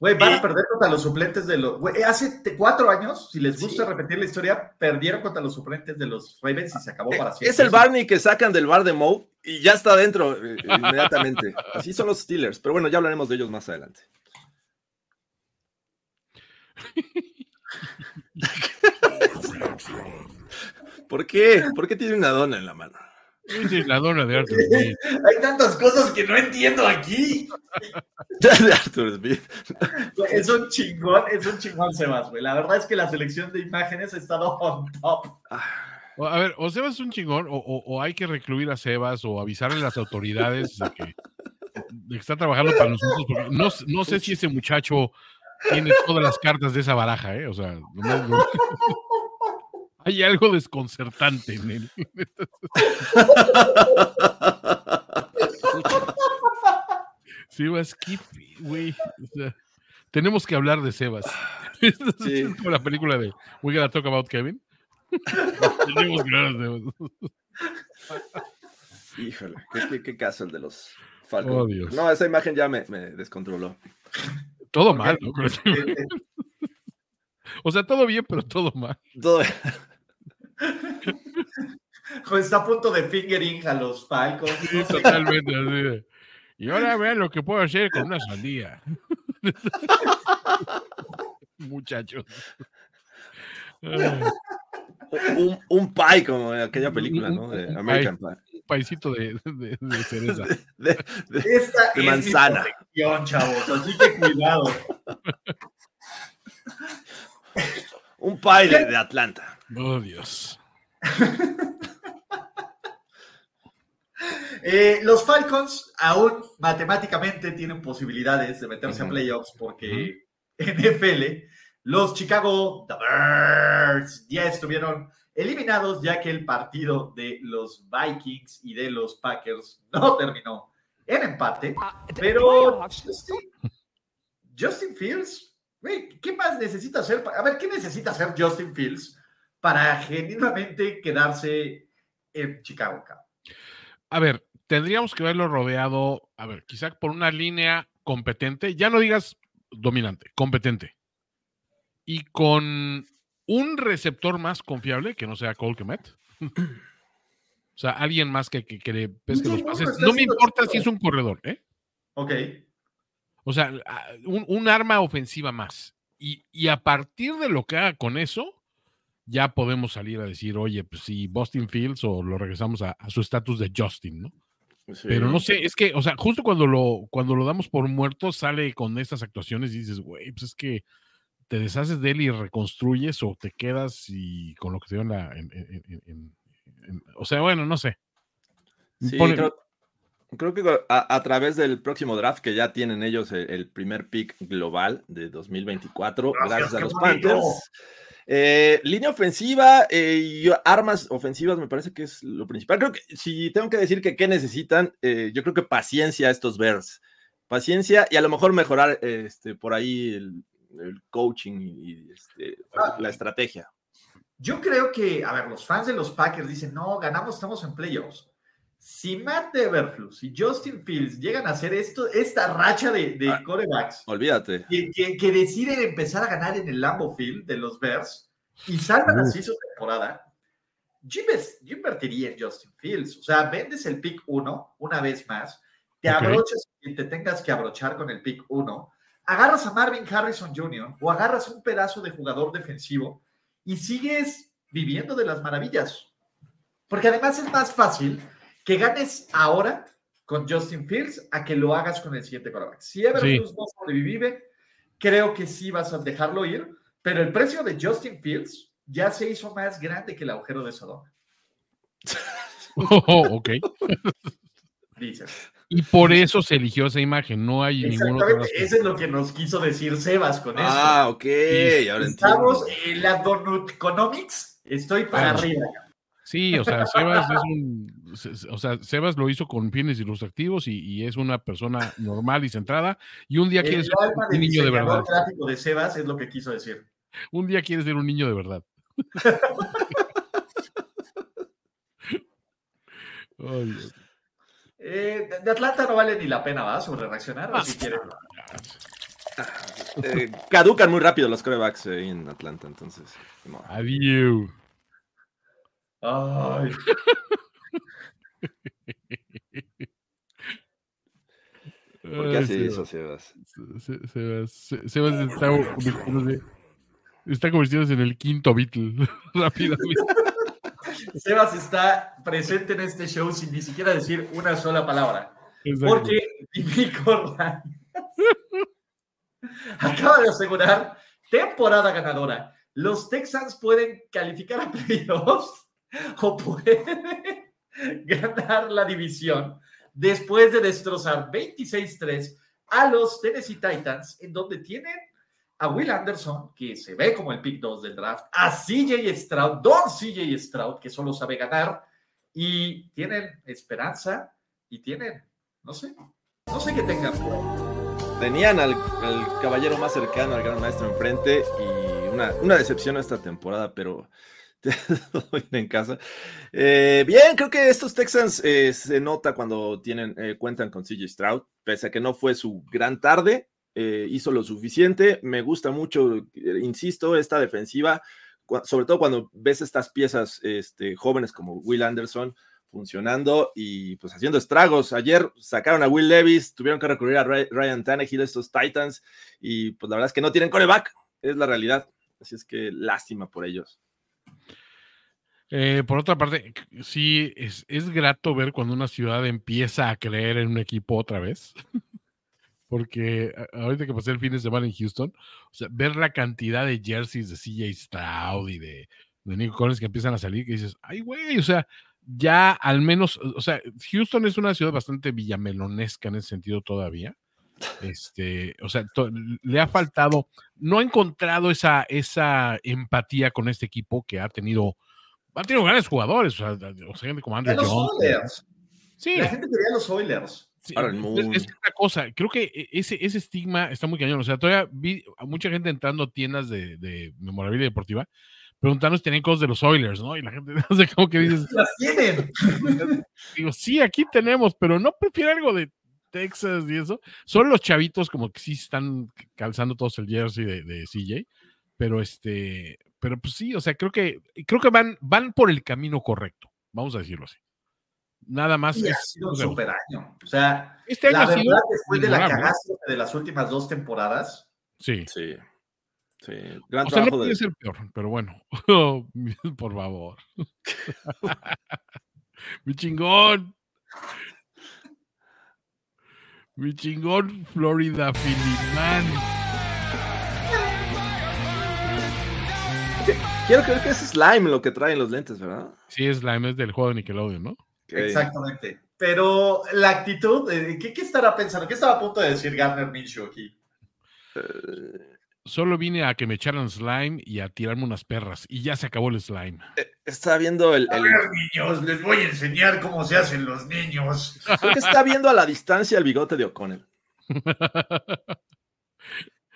Güey, van Y- a perder contra los suplentes de los. güey, hace cuatro años, si les gusta Sí. repetir la historia, perdieron contra los suplentes de los Ravens y se acabó para siempre. Es el Barney que sacan del bar de Moe y ya está dentro eh, inmediatamente. Así son los Steelers, pero bueno, ya hablaremos de ellos más adelante. ¿Por qué? ¿Por qué tiene una dona en la mano? Es la dona de Arthur Smith. Hay tantas cosas que no entiendo aquí. de Arthur Smith. Es un chingón, es un chingón, Sebas, güey. La verdad es que la selección de imágenes ha estado on top. A ver, o Sebas es un chingón, o, o- o hay que recluir a Sebas, o avisarle a las autoridades de que, de que está trabajando para nosotros, no, no sé si ese muchacho tiene todas las cartas de esa baraja, ¿eh? O sea, nomás lo- hay algo desconcertante en él. Sebas, qué güey. O sea, tenemos que hablar de Sebas. Sí. Es como la película de We Gotta Talk About Kevin. tenemos que hablar de Sebas. Híjole, qué, qué- qué caso el de los Falcons. Oh. No, esa imagen ya me, me descontroló. Todo mal, ¿no? Eh, eh, O sea, todo bien, pero todo mal. Todo- pues está a punto de fingering a los Falcons. Sí, totalmente. así de, Y ahora vean lo que puedo hacer con una sandía. Muchachos. Un, un pie como en aquella película, ¿no? De Un American Pie. un paisito de, de- de cereza. De- de- Esta es manzana. mi chavos. Así que cuidado. un pie de, de Atlanta. Oh, Dios. Eh, los Falcons aún matemáticamente tienen posibilidades de meterse a playoffs porque NFL, los Chicago The Bears ya estuvieron eliminados ya que el partido de los Vikings y de los Packers no terminó en empate. Pero Justin, Justin Fields, ¿qué más necesita hacer? A ver, ¿qué necesita hacer Justin Fields para genuinamente quedarse en Chicago? cabrón? A ver, tendríamos que verlo rodeado, a ver, quizá por una línea competente, ya no digas dominante, competente. Y con un receptor más confiable, que no sea Cole Kemet. O sea, alguien más que, que, que le pesque Sí, los no, pases. No me importa si es un corredor, ¿eh? Ok. O sea, un, un arma ofensiva más. Y, y a partir de lo que haga con eso, ya podemos salir a decir, oye, pues si Boston Fields o lo regresamos a, a su estatus de Justin, ¿no? Sí. Pero no sé, es que, o sea, justo cuando lo, cuando lo damos por muerto, sale con estas actuaciones y dices, güey, pues es que te deshaces de él y reconstruyes o te quedas y con lo que te dio en la. en- en- en- en- en- o sea, bueno, no sé. Sí, Pone- creo, creo que a, a través del próximo draft, que ya tienen ellos el, el primer pick global de 2024, Gracias, gracias, a los bonito. Panthers. eh, línea ofensiva eh, y armas ofensivas me parece que es lo principal. Creo que si tengo que decir que qué necesitan, eh, yo creo que paciencia a estos Bears. Paciencia y a lo mejor mejorar este, por ahí el, el coaching y, y, este, Ah. la estrategia. Yo creo que, a ver, los fans de los Packers dicen, no, ganamos, estamos en playoffs. Si Matt Everflux y Justin Fields llegan a hacer esto, esta racha de, de Ah. corebacks Olvídate. que, que- que deciden empezar a ganar en el Lambeau Field de los Bears y salvan así su temporada, yo, invertiría en Justin Fields. O sea, vendes el pick 1 una vez más, te Ok. abrochas y te tengas que abrochar con el pick 1, agarras a Marvin Harrison Jr. o agarras un pedazo de jugador defensivo y sigues viviendo de las maravillas. Porque además es más fácil que ganes ahora con Justin Fields a que lo hagas con el siguiente quarterback. Si Everflux no sobrevive, creo que sí vas a dejarlo ir, pero el precio de Justin Fields ya se hizo más grande que el agujero de Sodoma, Oh, ok. dices. Y por eso se eligió esa imagen. No hay ninguna otra eso es lo que nos quiso decir Sebas con esto. Ah, ok. Ahora Estamos entiendo. en la Donut Economics, estoy para arriba. Sí, o sea, Sebas es un. O sea, Sebas lo hizo con fines ilustrativos y, y es una persona normal y centrada. Y un día quiere El ser un del niño de verdad. gráfico de Sebas es lo que quiso decir. Un día quiere ser un niño de verdad. Ay, Dios. Eh, de- Atlanta no vale ni la pena, ¿va? Sobre reaccionar, Ah, o si quieres. Eh, caducan muy rápido los corebacks ahí en Atlanta, entonces. no. Adiós. Ay, ¿Por qué hace Sebas. eso, Sebas? Se- Sebas, Se- Sebas está convirtiéndose, está convirtiéndose en el quinto Beatle rápidamente. Sebas está presente en este show sin ni siquiera decir una sola palabra. Porque Ryan acaba de asegurar temporada ganadora. Los Texans pueden calificar a playoffs o pueden ganar la división después de destrozar 26-3 a los Tennessee Titans, en donde tienen a Will Anderson, que se ve como el pick 2 del draft, a CJ Stroud, Don CJ Stroud, que solo sabe ganar, y tienen esperanza y tienen, no sé, no sé qué tengan. Tenían al, al caballero más cercano, al gran maestro enfrente, y una, una decepción esta temporada, pero en casa. Eh, bien, creo que estos Texans eh, se nota cuando tienen, eh, cuentan con CJ Stroud, pese a que no fue su gran tarde, eh, hizo lo suficiente. Me gusta mucho, eh, insisto, esta defensiva, sobre todo cuando ves estas piezas este, jóvenes como Will Anderson funcionando y pues haciendo estragos. Ayer sacaron a Will Levis, tuvieron que recurrir a Ry- Ryan Tannehill, estos Titans, y pues la verdad es que no tienen coreback, es la realidad. Así es que lástima por ellos. Eh, por otra parte, sí, es, es grato ver cuando una ciudad empieza a creer en un equipo otra vez. Porque ahorita que pasé el fin de semana en Houston, o sea, ver la cantidad de jerseys de CJ Stroud y de, de Nico Collins que empiezan a salir, que dices, ay, güey, o sea, ya al menos, o sea, Houston es una ciudad bastante villamelonesca en ese sentido todavía. Este, o sea, to- le ha faltado, no ha encontrado esa, esa empatía con este equipo que ha tenido, ha tenido grandes jugadores, o sea, o sea, gente como Andrew los Jones. Oilers. Sí, La gente quería los Oilers. Sí, Ahora el es- es otra cosa. Creo que e- ese, ese estigma está muy cañón. O sea, todavía vi a mucha gente entrando a tiendas de, de memorabilia deportiva preguntando si tenían cosas de los Oilers, ¿no? Y la gente, no sé cómo que dices, Las tienen. digo, sí, aquí tenemos, pero no prefiero algo de Texas y eso. Son los chavitos como que sí están calzando todos el jersey de, de CJ, pero este, pero pues sí, o sea, creo que, creo que van, van por el camino correcto, vamos a decirlo así. Nada más. Y ha es- sido un o sea, super año. O sea, este año la verdad, sido después de la cagada de las últimas dos temporadas, Sí. Sí. Sí. Gran O sea, no puede de. ser peor, pero bueno. Por favor. Mi chingón. Mi chingón Florida Filimán. Quiero creer que es slime lo que traen los lentes, ¿verdad? Sí, es la es del juego de Nickelodeon, ¿no? Exactamente. Pero la actitud, eh, ¿qué, qué estará pensando? ¿Qué estaba a punto de decir Garner Minshew aquí? Eh, Solo vine a que me echaran slime y a tirarme unas perras. Y ya se acabó el slime. está viendo el, A ver, niños, les voy a enseñar cómo se hacen los niños. Creo que está viendo a la distancia el bigote de O'Connell.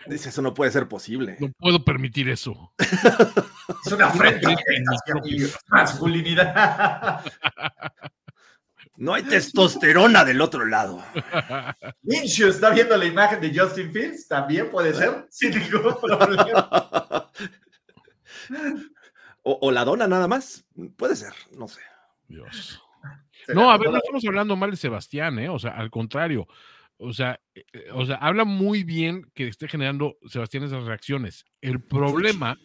Dice, eso no puede ser posible. No puedo permitir eso. Es una afrenta hacia mi masculinidad. No hay testosterona del otro lado. Minshew está viendo la imagen de Justin Fields, también puede ser, sin ningún problema. O, o la dona nada más. Puede ser, no sé. Dios. No, a ver, no estamos hablando mal de Sebastián, ¿eh? O sea, al contrario. O sea, eh, eh, o sea, habla muy bien que esté generando Sebastián esas reacciones. El problema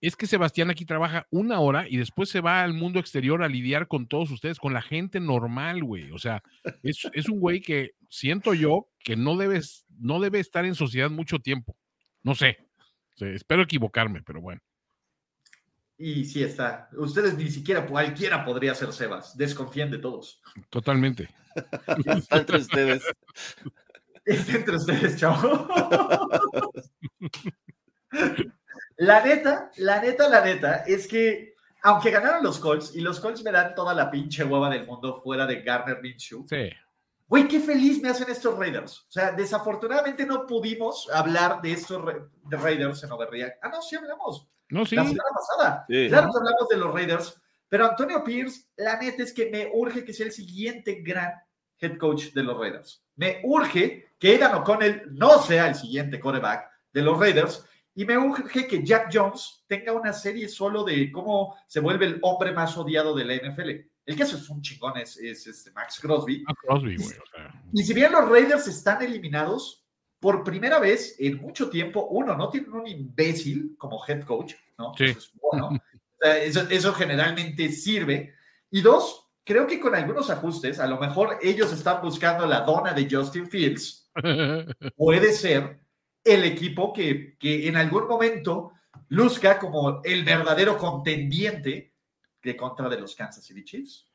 es que Sebastián aquí trabaja una hora y después se va al mundo exterior a lidiar con todos ustedes, con la gente normal, güey. O sea, es, es un güey que siento yo que no debes, no debe estar en sociedad mucho tiempo. No sé. O sea, espero equivocarme, pero bueno. Y sí está. Ustedes ni siquiera cualquiera podría ser Sebas. Desconfíen de todos. Totalmente. Está entre ustedes. Está entre ustedes, chavo. La neta, la neta, la neta, es que aunque ganaron los Colts y los Colts me dan toda la pinche hueva del mundo fuera de Garner Minshew, Sí. güey, qué feliz me hacen estos Raiders. O sea, desafortunadamente no pudimos hablar de estos Ra- de Raiders en Overreact. Ah, no, sí hablamos. No, sí. La semana pasada. Sí. Claro que hablamos de los Raiders, pero Antonio Pierce, la neta es que me urge que sea el siguiente gran head coach de los Raiders. Me urge que Aidan O'Connell no sea el siguiente quarterback de los Raiders y me urge que Jack Jones tenga una serie solo de cómo se vuelve el hombre más odiado de la NFL. El que es un chingón es, es este Max Crosby. A Crosby, güey. O sea, Y si bien los Raiders están eliminados, por primera vez en mucho tiempo, uno, no tienen un imbécil como head coach, ¿no? Sí. Eso es bueno. Eso, eso generalmente sirve. Y dos, creo que con algunos ajustes, a lo mejor ellos están buscando la dona de Justin Fields, puede ser el equipo que, que en algún momento luzca como el verdadero contendiente de contra de los Kansas City Chiefs.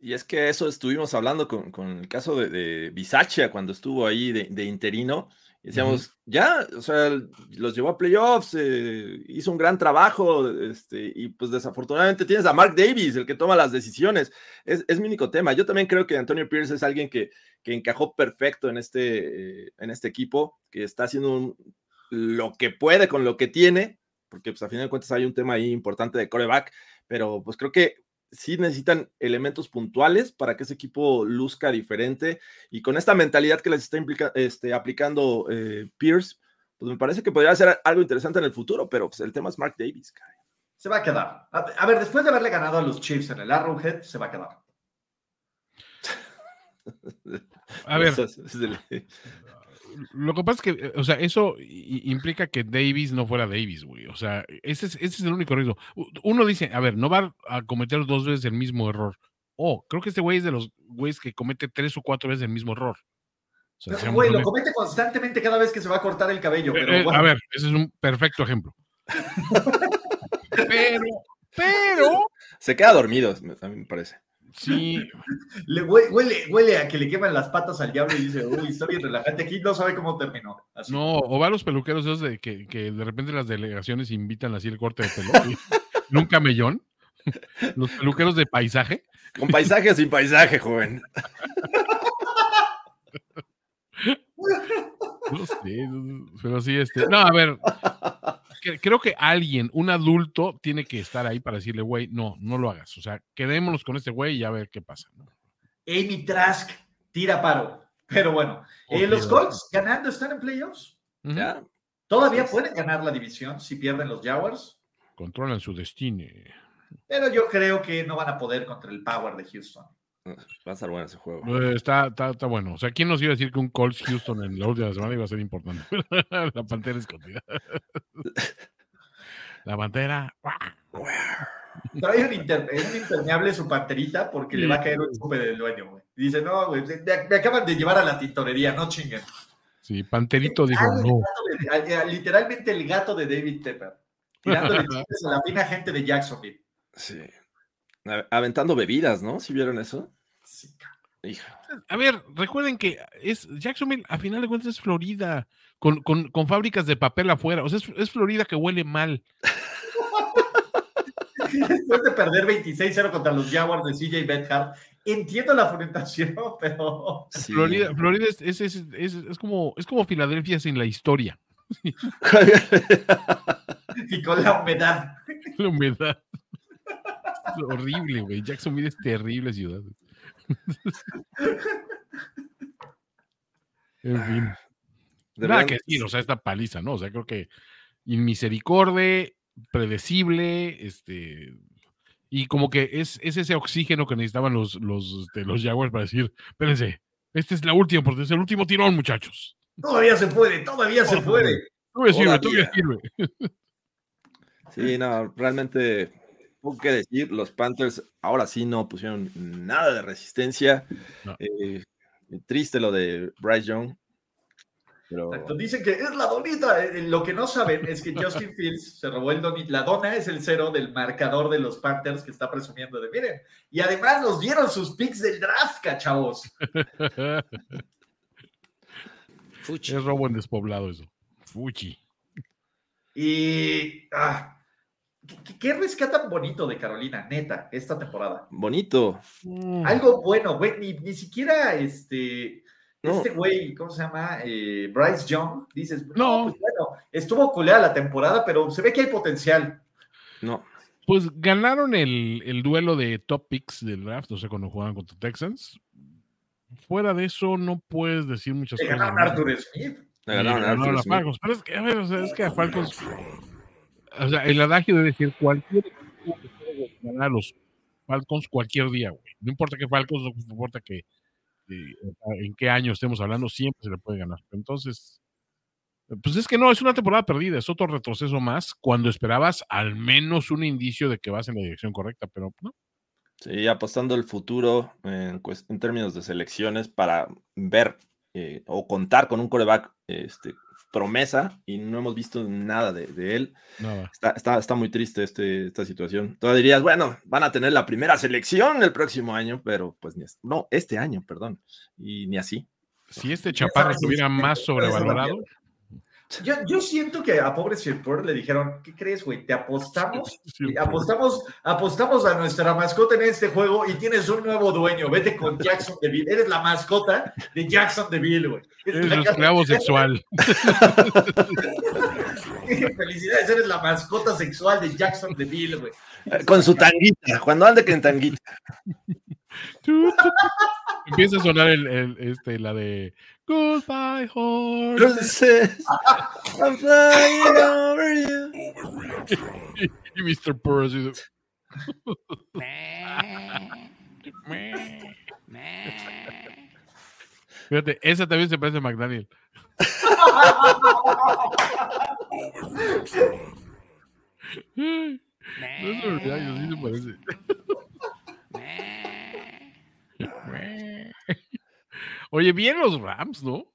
Y es que eso estuvimos hablando con, con el caso de, de Bisaccia cuando estuvo ahí de, de interino. Y decíamos, ya, o sea, los llevó a playoffs, eh, hizo un gran trabajo, este, y pues desafortunadamente tienes a Mark Davis, el que toma las decisiones. Es, es mi único tema. Yo también creo que Antonio Pierce es alguien que, que encajó perfecto en este, eh, en este equipo, que está haciendo un- lo que puede con lo que tiene, porque pues a final de cuentas hay un tema ahí importante de coreback, pero pues creo que sí necesitan elementos puntuales para que ese equipo luzca diferente y con esta mentalidad que les está implica- este, aplicando eh, Pierce, pues me parece que podría ser algo interesante en el futuro, pero pues el tema es Mark Davis. caray. Se va a quedar. A, a ver, después de haberle ganado a los Chiefs en el Arrowhead, se va a quedar. A ver, Lo que pasa es que, eh, o sea, eso implica que Davis no fuera Davis, güey. O sea, ese es, ese es el único riesgo. Uno dice, a ver, no va a cometer dos veces el mismo error. Oh, creo que este güey es de los güeyes que comete tres o cuatro veces el mismo error. O sea, Pero, Güey, lo comete constantemente cada vez que se va a cortar el cabello. Pero, Eh, eh, bueno, A ver, ese es un perfecto ejemplo. pero, pero, Se queda dormido, a mí me parece. Sí, le hue- huele, huele a que le queman las patas al diablo y dice, uy, está bien relajante aquí, no sabe cómo terminó. Así. no, o va a los peluqueros esos de que, que de repente las delegaciones invitan así el corte de pelo. Nunca mellón. Los peluqueros de paisaje. Con paisaje o sin paisaje, joven. No sé, pero sí, este. No, a ver. Creo que alguien, un adulto, tiene que estar ahí para decirle, güey, no, no lo hagas. O sea, quedémonos con este güey y a ver qué pasa. ¿no? Amy Trask tira paro. Pero bueno, eh, los. Colts ganando están en playoffs. Ya, Todavía pueden ganar la división si pierden los Jaguars. Controlan su destino. Pero yo creo que no van a poder contra el Power de Houston. Va a estar bueno ese juego. Eh, Está, está, está bueno. O sea, ¿quién nos iba a decir que un Colts Houston en la última semana iba a ser importante? la pantera escondida. la pantera. Trae un, inter- un impermeable su panterita porque le va a caer un chupe del dueño, güey. Dice, no, güey, me, me acaban de llevar a la tintorería, no chinguen. Sí, Panterito dijo, no. de- a- literalmente el gato de David Tepper. Tirándole a la fina gente de Jacksonville. Sí. Aventando bebidas, ¿no? ¿Si vieron eso? Sí. Hija. A ver, recuerden que es Jacksonville, a final de cuentas, es Florida, con, con, con fábricas de papel afuera. O sea, es, es Florida que huele mal. Después de perder 26-0 contra los Jaguars de CJ Bethard, entiendo la fragmentación, pero Sí. Florida, Florida es, es, es, es- es como, es como Filadelfia sin la historia, y con la humedad. la humedad. Es horrible, güey. Jacksonville es terrible ciudad. en fin. Nada que decir, o sea, esta paliza, ¿no? O sea, creo que inmisericordia, predecible, este, y como que es, es ese oxígeno que necesitaban los, los, este, los Jaguars para decir, espérense, esta es la última, porque es el último tirón, muchachos. Todavía se puede, todavía se puede. Todavía sirve, todavía sirve. Sí, no, realmente poco que decir. Los Panthers ahora sí no pusieron nada de resistencia. No. Eh, triste lo de Bryce Young. Pero Exacto, Dicen que es la donita. Eh, Lo que no saben es que Justin Fields se robó el donit. La dona es el cero del marcador de los Panthers que está presumiendo de miren. Y además nos dieron sus picks del draft, cachavos. Fuchi. es robo en despoblado eso. Fuchi. Y. ah, ¿qué, qué- rescatan bonito de Carolina, neta, esta temporada? bonito. Mm. Algo bueno, güey. Ni, ni siquiera este. No. Este güey, ¿cómo se llama? Eh, Bryce Young. Dices, no, No. pues bueno, estuvo culera la temporada, pero se ve que hay potencial. No. Pues ganaron el, el duelo de top picks del draft, o sea, cuando jugaban contra Texans. Fuera de eso, no puedes decir muchas Le cosas. ganaron a Arthur Smith. Le ganaron a ganaron Arthur a Smith. Falcons. Pero es que, a ver, o sea, es que a Falcons. O sea, el adagio debe decir cualquier equipo que puede ganar a los Falcons cualquier día, güey. No importa qué Falcons, no importa que, que- en qué año estemos hablando, siempre se le puede ganar. Entonces, pues es que no, es una temporada perdida, es otro retroceso más cuando esperabas al menos un indicio de que vas en la dirección correcta, pero no. Sí, apostando el futuro en, en términos de selecciones para ver eh, o contar con un coreback este, promesa y no hemos visto nada de, de él. Nada. Está, está, está muy triste este, esta situación. Todavía dirías, bueno, van a tener la primera selección el próximo año, pero pues ni no, este año, perdón, y ni así. Si este chaparro estuviera más sobrevalorado, Yo, yo siento que a pobre Sir Pearl le dijeron, ¿qué crees, güey? Te apostamos, Sir Pearl. apostamos, apostamos a nuestra mascota en este juego y tienes un nuevo dueño. Vete con Jackson DeVille. Eres la mascota de Jackson DeVille, güey. Es eres un esclavo sexual. Felicidades, eres la mascota sexual de Jackson DeVille, güey. Eh, Con su tanguita, cuando ande que en tanguita. Empieza a sonar el, el- este, la de Goodbye Horse. Entonces, I'm flying over you. Y Mr. Purr así de- Fíjate, esa también se parece a McDaniel. No es verdad, yo sí se parece. Oye, bien los Rams, ¿no?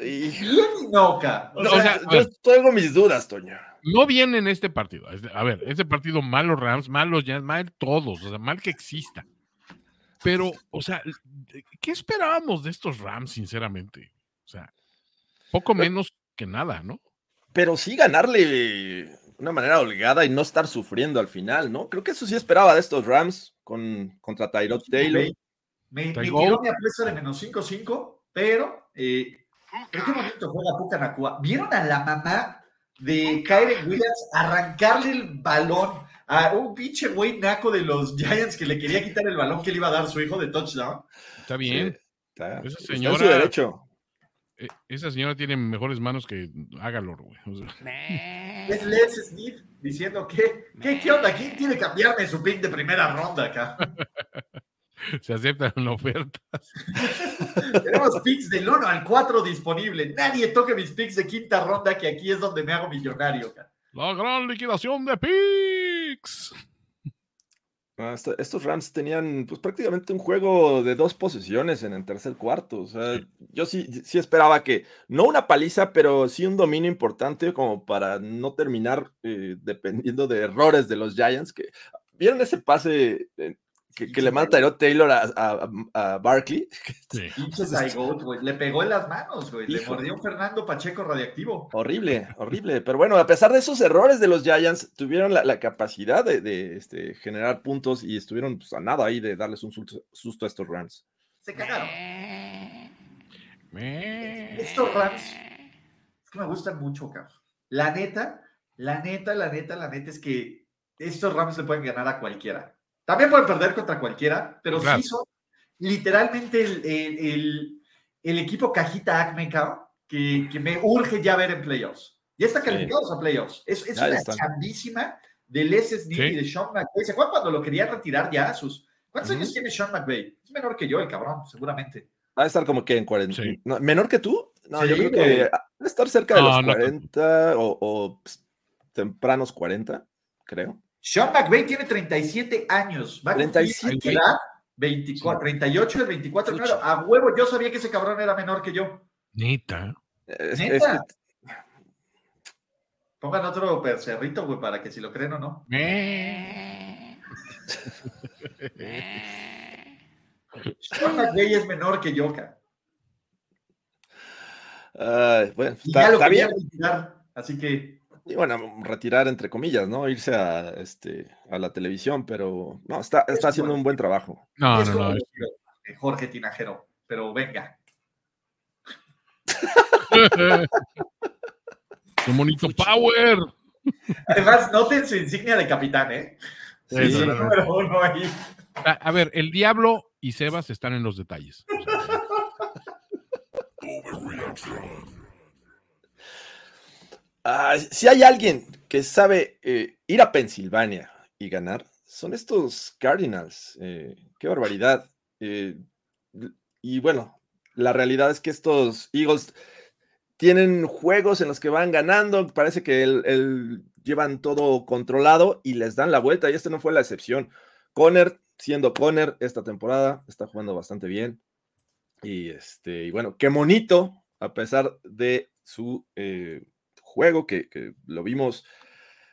Y- Bien y no, ca. O No, sea, o sea, yo tengo mis dudas, Toño. No bien en este partido. A ver, ese partido mal los Rams, mal los Giants, mal todos, o sea, mal que exista. Pero, o sea, ¿qué esperábamos de estos Rams, sinceramente? O sea, poco menos que nada, ¿no? Pero sí ganarle de una manera holgada y no estar sufriendo al final, ¿no? Creo que eso sí esperaba de estos Rams con, contra Tyrod Taylor. Me, me tiró mi apuesta de menos 5-5, pero eh, creo que bonito juega Puka Nakua. ¿Vieron a la mamá de Kyren Williams arrancarle el balón a un pinche güey naco de los Giants que le quería quitar el balón que le iba a dar su hijo de touchdown? Está bien. Sí, está, Esa está en señora- su derecho. Eh, Esa señora tiene mejores manos que Hágalo, güey. O sea, Es Les Smith diciendo que, ¿qué, ¿qué onda? ¿Quién quiere cambiarme su pick de primera ronda acá? se aceptan ofertas. Tenemos picks del 1 al 4 disponible. Nadie toque mis picks de quinta ronda, que aquí es donde me hago millonario. cara. La gran liquidación de picks. Ah, estos Rams tenían pues prácticamente un juego de dos posesiones en el tercer cuarto. O sea, yo sí, sí esperaba que, no una paliza, pero sí un dominio importante como para no terminar eh, dependiendo de errores de los Giants. Que, ¿Vieron ese pase que, que le manda Tyrod Taylor a, a, a Barkley? Sí. Le pegó en las manos, güey. Le mordió un Fernando Pacheco radiactivo. Horrible, horrible. Pero bueno, a pesar de esos errores de los Giants, tuvieron la, la capacidad de, de, este, generar puntos y estuvieron pues, a nada ahí de darles un susto, susto a estos Rams. Se cagaron. Me- Estos Rams es que me gustan mucho, cabrón. La neta, la neta, la neta, la neta es que estos Rams le pueden ganar a cualquiera. También pueden perder contra cualquiera, pero Claro. sí son literalmente el, el- el- el equipo cajita Acme, cabrón, que, que me urge ya ver en playoffs. Ya están Sí. calificados a playoffs. Es, es una están. chambísima de Les Snead Sí. y de Sean McVay. ¿Se acuerdan cuando lo querían retirar ya? Sus, ¿Cuántos años tiene Sean McVay? Es menor que yo, el cabrón, seguramente. Va a estar como que en 40. Sí. no, ¿Menor que tú? No, Sí, yo creo que va a estar cerca de No, los no. 40 o, o, pues, tempranos 40, creo. Sean McVay tiene 37 años. Va a cumplir 37. edad 24, 38 del 24. Chucha. Claro, a huevo, yo sabía que ese cabrón era menor que yo. Neta. Es, ¿Neta? es que Pongan otro percerrito, güey, para que si lo creen o no. Me- Sean McVay es menor que yo, ca. ay, bueno, Y está, ya lo está quería bien. retirar, así que Y bueno, retirar entre comillas, ¿no? Irse a, este, a la televisión, pero no, está, está haciendo un buen trabajo. No, es no, como no. eh, Jorge Tinajero. Pero venga. Qué bonito power. Además, noten su insignia de capitán, ¿eh? Sí, Sí, número uno ahí. A, a ver, el diablo y Sebas están en los detalles. O sea, Ah, si hay alguien que sabe eh, ir a Pensilvania y ganar, son estos Cardinals. Eh, qué barbaridad. Eh, y bueno, la realidad es que estos Eagles tienen juegos en los que van ganando, parece que el, el- llevan todo controlado y les dan la vuelta, y este no fue la excepción. Conner, siendo Conner esta temporada, está jugando bastante bien. Y este, y bueno, qué bonito, a pesar de su juego, que, que lo vimos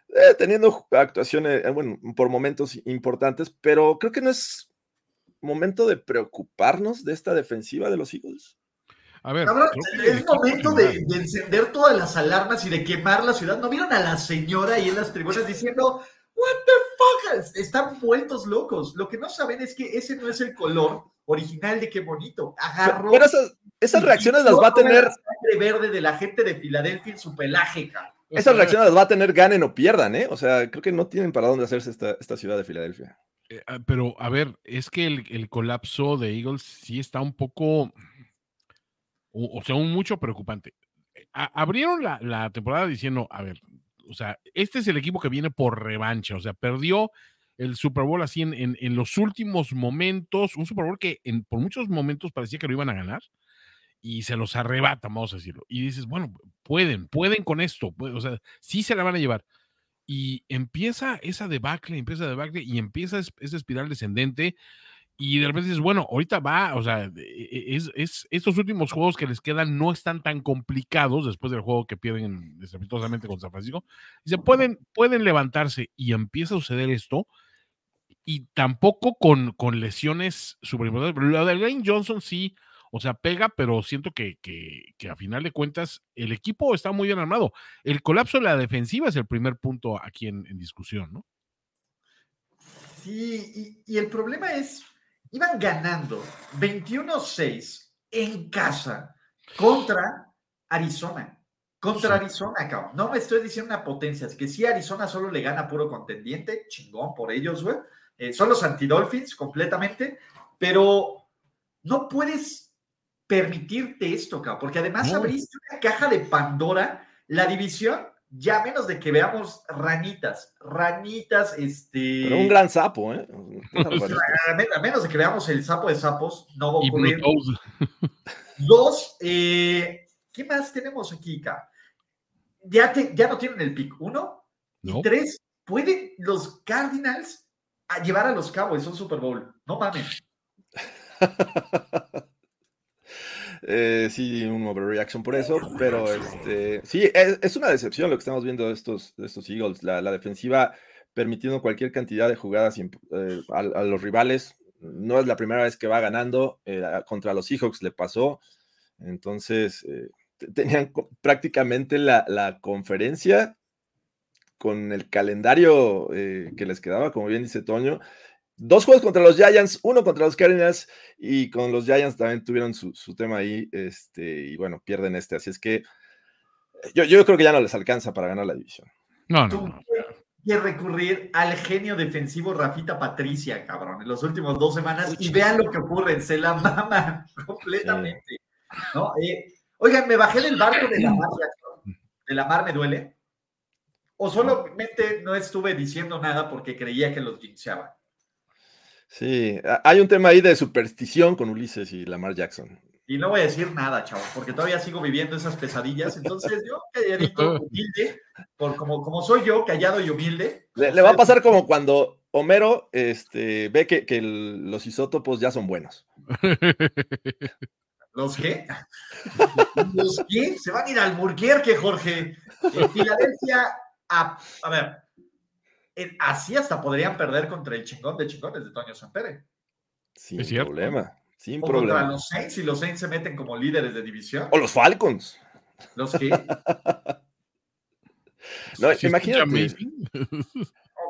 eh, teniendo actuaciones, eh, bueno, por momentos importantes, pero creo que no es momento de preocuparnos de esta defensiva de los Eagles. A ver, es momento de, de encender todas las alarmas y de quemar la ciudad. ¿No vieron a la señora ahí en las tribunas diciendo, What the fuck? Están vueltos locos. Lo que no saben es que ese no es el color original de qué bonito. Agarró. Pero esas, reacciones las va a tener, la sangre verde de la gente de Filadelfia en su pelaje, cabrón. o esas reacciones las va a tener ganen o pierdan, ¿eh? O sea, creo que no tienen para dónde hacerse esta, esta ciudad de Filadelfia. eh, ah, Pero, a ver, es que el, el colapso de Eagles sí está un poco, o, o sea, un mucho preocupante. A- abrieron la, la temporada diciendo, a ver, o sea, este es el equipo que viene por revancha, o sea, perdió el Super Bowl así en, en- en los últimos momentos, un Super Bowl que en, por muchos momentos parecía que lo iban a ganar y se los arrebatan, vamos a decirlo. Y dices, bueno, pueden, pueden con esto, o sea, sí se la van a llevar. Y empieza esa debacle, empieza debacle y empieza es- esa espiral descendente. Y de repente dices, bueno, ahorita va, o sea, e- e- es, es- estos últimos juegos que les quedan no están tan complicados después del juego que pierden estrepitosamente con San Francisco. Dice, pueden, pueden levantarse y empieza a suceder esto. Y tampoco con, con lesiones súper importantes. Lo de Lane Johnson sí, o sea, pega, pero siento que, que, que a final de cuentas el equipo está muy bien armado. El colapso de la defensiva es el primer punto aquí en, en discusión, ¿no? Sí, y, y el problema es, iban ganando 21-6 en casa contra Arizona. Contra Sí. Arizona, cabrón. No me estoy diciendo una potencia, es que si Arizona solo le gana puro contendiente, chingón por ellos, güey. Eh, son los antidolphins completamente, pero no puedes permitirte esto, cabrón, porque además No. abriste una caja de Pandora, la división, ya a menos de que veamos ranitas, ranitas, este... Pero un gran sapo, ¿eh? A men- a menos de que veamos el sapo de sapos, no va a ocurrir. Dos, eh, ¿qué más tenemos aquí, Ca? Ya, te- ya no tienen el pick. Uno. No. Y tres, ¿pueden los Cardinals a llevar a los Cowboys a un Super Bowl? No mames. Eh, sí, un overreaction por eso, pero este, sí, es, es una decepción lo que estamos viendo de estos, de estos Eagles. La, la defensiva permitiendo cualquier cantidad de jugadas eh, a, a los rivales. No es la primera vez que va ganando. eh, contra los Seahawks le pasó. Entonces, eh, te- tenían prácticamente la, la conferencia con el calendario que les quedaba, como bien dice Toño. Dos juegos contra los Giants, uno contra los Cardinals y con los Giants también tuvieron su, su tema ahí, este, y bueno, pierden este. Así es que yo, yo creo que ya no les alcanza para ganar la división. No, no, que recurrir al genio defensivo Rafita Patricia, cabrón, en los últimos dos semanas. Y vean lo que ocurre, se la maman completamente. ¿no? Eh, oigan, me bajé del barco de la mar. ¿De la mar me duele? ¿O solamente no estuve diciendo nada porque creía que los jinxeaba? Sí, hay un tema ahí de superstición con Ulises y Lamar Jackson. Y no voy a decir nada, chavos, porque todavía sigo viviendo esas pesadillas. Entonces, yo, calladito, humilde, por como, como soy yo, callado y humilde. Le, le va a pasar como cuando Homero este, ve que, que el- los isótopos ya son buenos. ¿Los qué? ¿Los qué? Se van a ir al Burquerque, Jorge. En Filadelfia, a, a ver, así hasta podrían perder contra el chingón de chingones de Toño Sampere. Sin Es problema, sin O contra problema. los Saints, y los Saints se meten como líderes de división. O los Falcons. ¿Los qué? No, Sí, imagínate. No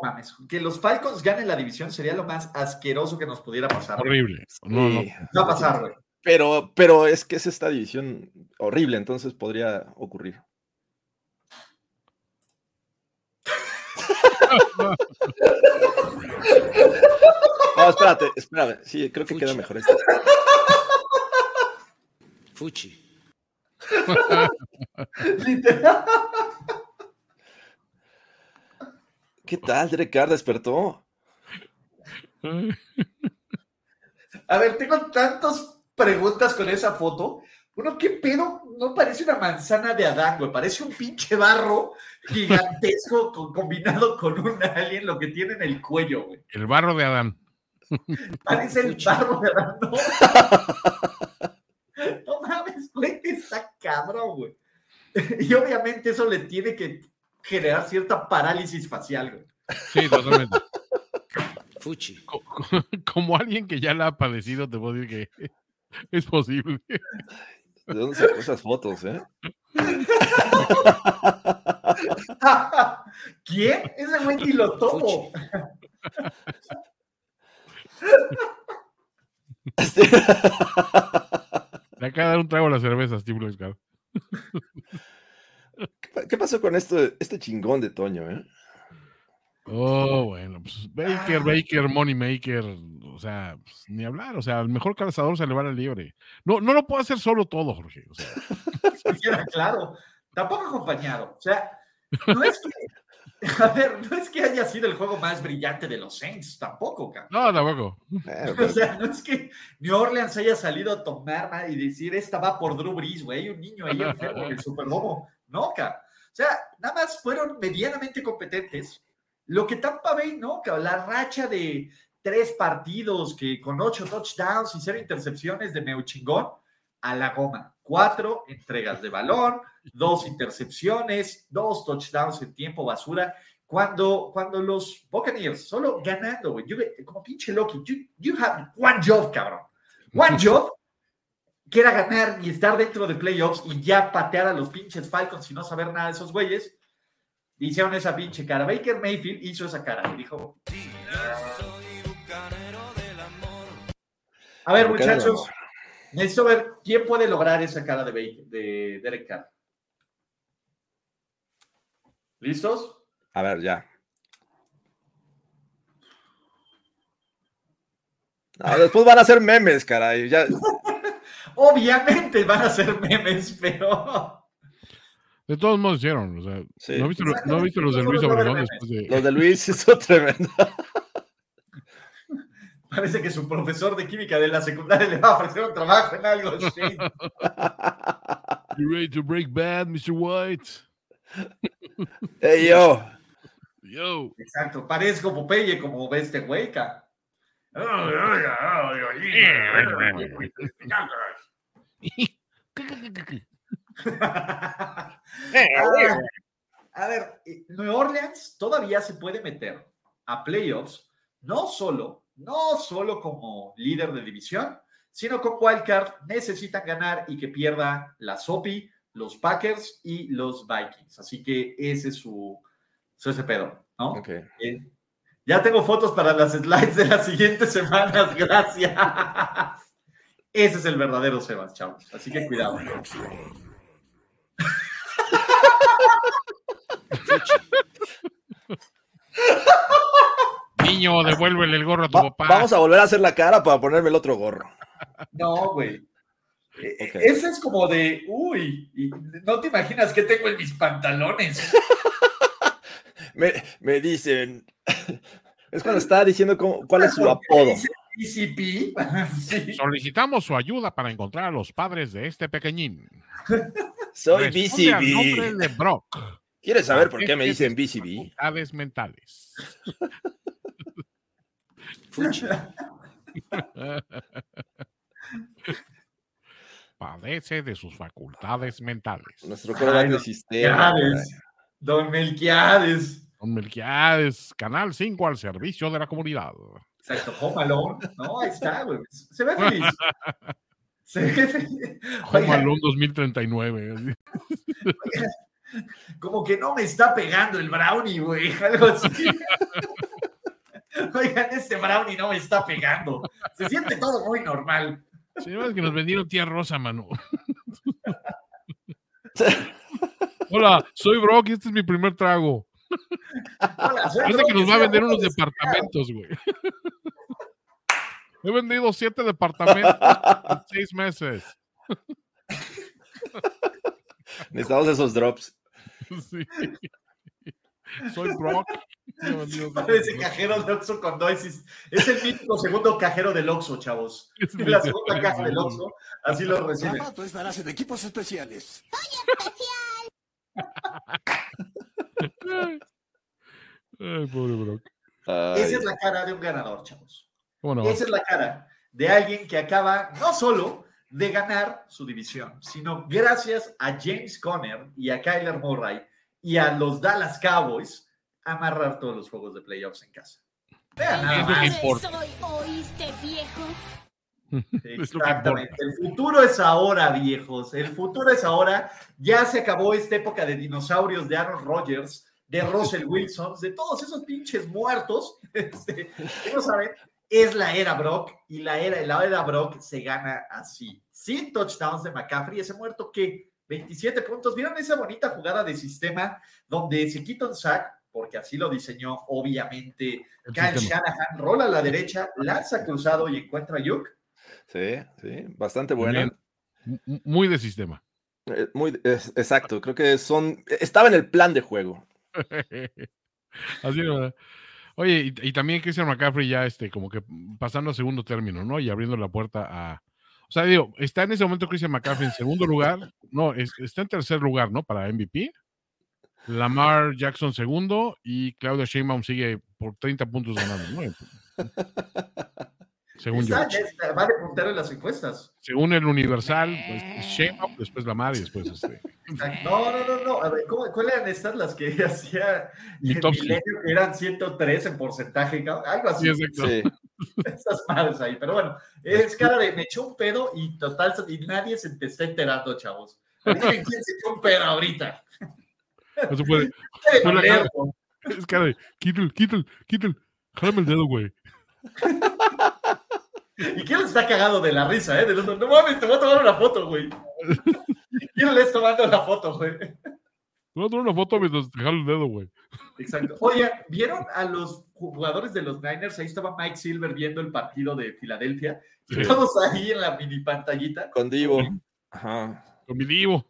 mames. Que los Falcons ganen la división sería lo más asqueroso que nos pudiera pasar. Horrible. No, Va a pasar, güey. Pero, pero es que es esta división horrible, entonces podría ocurrir. No, espérate, espérame. Sí, creo que queda mejor esto. Fuchi. Literal. ¿Qué tal, Derek Carr despertó? A ver, tengo tantas preguntas con esa foto. Uno, ¿qué pedo? No parece una manzana de Adán, güey. Parece un pinche barro gigantesco co- combinado con un alien, lo que tiene en el cuello, güey. El barro de Adán. Parece el barro de Adán, ¿no? No mames, güey, está cabrón, güey. Y obviamente eso le tiene que generar cierta parálisis facial, güey. Sí, totalmente. Fuchi. Co- co- Como alguien que ya la ha padecido, te puedo decir que es posible. ¿De dónde sacó esas fotos, eh? ¿Quién? Ese güey ni lo topo. Este- Le acaba de dar un trago a la cerveza, Steve Loiscar. ¿Qué pa- ¿Qué pasó con esto, este chingón de Toño, eh? Oh, bueno, pues Baker, Baker, Money Maker, o sea, pues, ni hablar, o sea, el mejor calzador se le va a la liebre. No, no lo puedo hacer solo todo, Jorge. O sea, Que queda claro. Tampoco acompañado. O sea, no es que, a ver, no es que haya sido el juego más brillante de los Saints, tampoco, cabrón. no, tampoco. Eh, O sea, no es que New Orleans haya salido a tomar ma, y decir, esta va por Drew Brees, güey, hay un niño ahí enfermo del Super Bowl. No, cabrón. O sea, nada más fueron medianamente competentes. Lo que Tampa Bay, no, la racha de tres partidos que con ocho touchdowns y cero intercepciones de Meuchingón a la goma. Cuatro entregas de balón, dos intercepciones, dos touchdowns en tiempo basura. Cuando, cuando los Buccaneers solo ganando, güey, como pinche Loki, you, you have one job, cabrón. One job, que era ganar y estar dentro de playoffs y ya patear a los pinches Falcons y no saber nada de esos güeyes. Hicieron esa pinche cara. Baker Mayfield hizo esa cara y dijo: A ver, muchachos, necesito ver quién puede lograr esa cara de, Baker, de Derek Carr. ¿Listos? A ver, ya. No, después van a ser memes, caray. Ya, Obviamente van a ser memes, pero. De todos modos hicieron, o sea, Sí. ¿no viste, ¿no viste los de Luis Obregón después de... los de Luis hizo tremendo. Parece que su profesor de química de la secundaria le va a ofrecer un trabajo en algo. Shane. You ready to break bad, Mr. White? Ey, yo. Yo. Exacto, parezco Popeye como ve este güey, Ah, a ver, eh, New Orleans todavía se puede meter a playoffs, no solo, no solo como líder de división, sino con wildcard necesitan ganar y que pierda la Sopi, los Packers y los Vikings. Así que ese es su, su ese pedo, ¿no? Ok. Eh, ya tengo fotos para las slides de las siguientes semanas, gracias. Ese es el verdadero Sebas, chavos. Así que cuidado. Niño, devuélvele el gorro a tu Va- papá. vamos a volver a hacer la cara para ponerme el otro gorro. No, güey. Eh, Ok. Ese es como de, uy, no te imaginas qué tengo en mis pantalones. Me, me dicen. Es cuando estaba diciendo cómo- cuál es su apodo. Sí. Solicitamos su ayuda para encontrar a los padres de este pequeñín. Soy BCB. de Brock. ¿Quieres saber por qué me dicen BCB? Facultades mentales. Fuchi. Padece de sus facultades mentales. Nuestro Ay, de sistema. Don Melquiades. Don Melquiades, Canal 5 al servicio de la comunidad. Exacto, Home Alone. No, ahí está, güey. Se ve feliz. Se ve feliz. Home Alone 2039. así. como que no me está pegando el brownie, güey. Algo así. Oigan, este brownie no me está pegando. Se siente todo muy normal. Sí, es que nos vendieron tía rosa, mano. Hola, soy Brock y este es mi primer trago. Hola, soy Parece que nos va a vender unos de departamentos, güey. He vendido siete departamentos en seis meses. Necesitamos esos drops. Sí. Soy Brock. Parece cajero de Oxxo con Doisis. Es el mítico segundo cajero del Oxxo, chavos. Es La segunda caja del. Oxxo, así lo reciben. Papá, tú estarás en equipos especiales. Ay, Ay, pobre Brock. Ay, Esa es la cara de un ganador, chavos. Esa es la cara de alguien que acaba no solo de ganar su división, sino gracias a James Conner y a Kyler Murray y a los Dallas Cowboys amarrar todos los juegos de playoffs en casa. Vean nada más. Soy, ¿oíste, viejo? Exactamente. El futuro es ahora, viejos. El futuro es ahora. Ya se acabó esta época de dinosaurios de Aaron Rodgers, de Russell Wilson, de todos esos pinches muertos. Este, no saben. Es la era Brock y la era, la era Brock se gana así. Sin touchdowns de McCaffrey, ese muerto que 27 puntos. ¿Vieron esa bonita jugada de sistema donde se quita un sack? Porque así lo diseñó, obviamente, El Kyle sistema. Shanahan, rola a la derecha, lanza cruzado y encuentra a Yuk. Sí, sí, bastante buena. Bien. Muy de sistema. Eh, Muy, es- exacto, creo que son. Estaba en el plan de juego. Así es, ¿verdad? Oye, y, y también Christian McCaffrey ya este, como que pasando a segundo término, ¿no? Y abriendo la puerta a. O sea, digo, está en ese momento Christian McCaffrey en segundo lugar. No, es- está en tercer lugar, ¿no? Para MVP. Lamar Jackson segundo y Claudia Sheinbaum sigue por 30 puntos ganando, ¿no? Según yo. Va de puntero en las encuestas. Según el Universal, pues, Sheinbaum, después Lamar y después este. No, no, no, no. A ver, ¿cómo- ¿cuáles eran estas las que hacía el Milenio, que eran 103 en porcentaje? Algo así. Sí. Esas madres ahí. Pero bueno, es cara de me echó un pedo y total, y nadie se te está enterando, chavos. Quién se echó un pedo ahorita. Eso Fue la doler, cara. ¿no? Es cara de. Quítale, quítale, quítale. Jálame el dedo, güey. Y quién está cagado de la risa, ¿eh? Del otro, no mames, te voy a tomar una foto, güey. ¿Quién le está tomando la foto, güey? Te voy a tomar una foto mientras te jalo el dedo, güey. Exacto. Oye, ¿vieron a los jugadores de los Niners? Ahí estaba Mike Silver viendo el partido de Filadelfia. Sí. Todos ahí en la mini pantallita. Con Divo. Ajá. Con mi divo.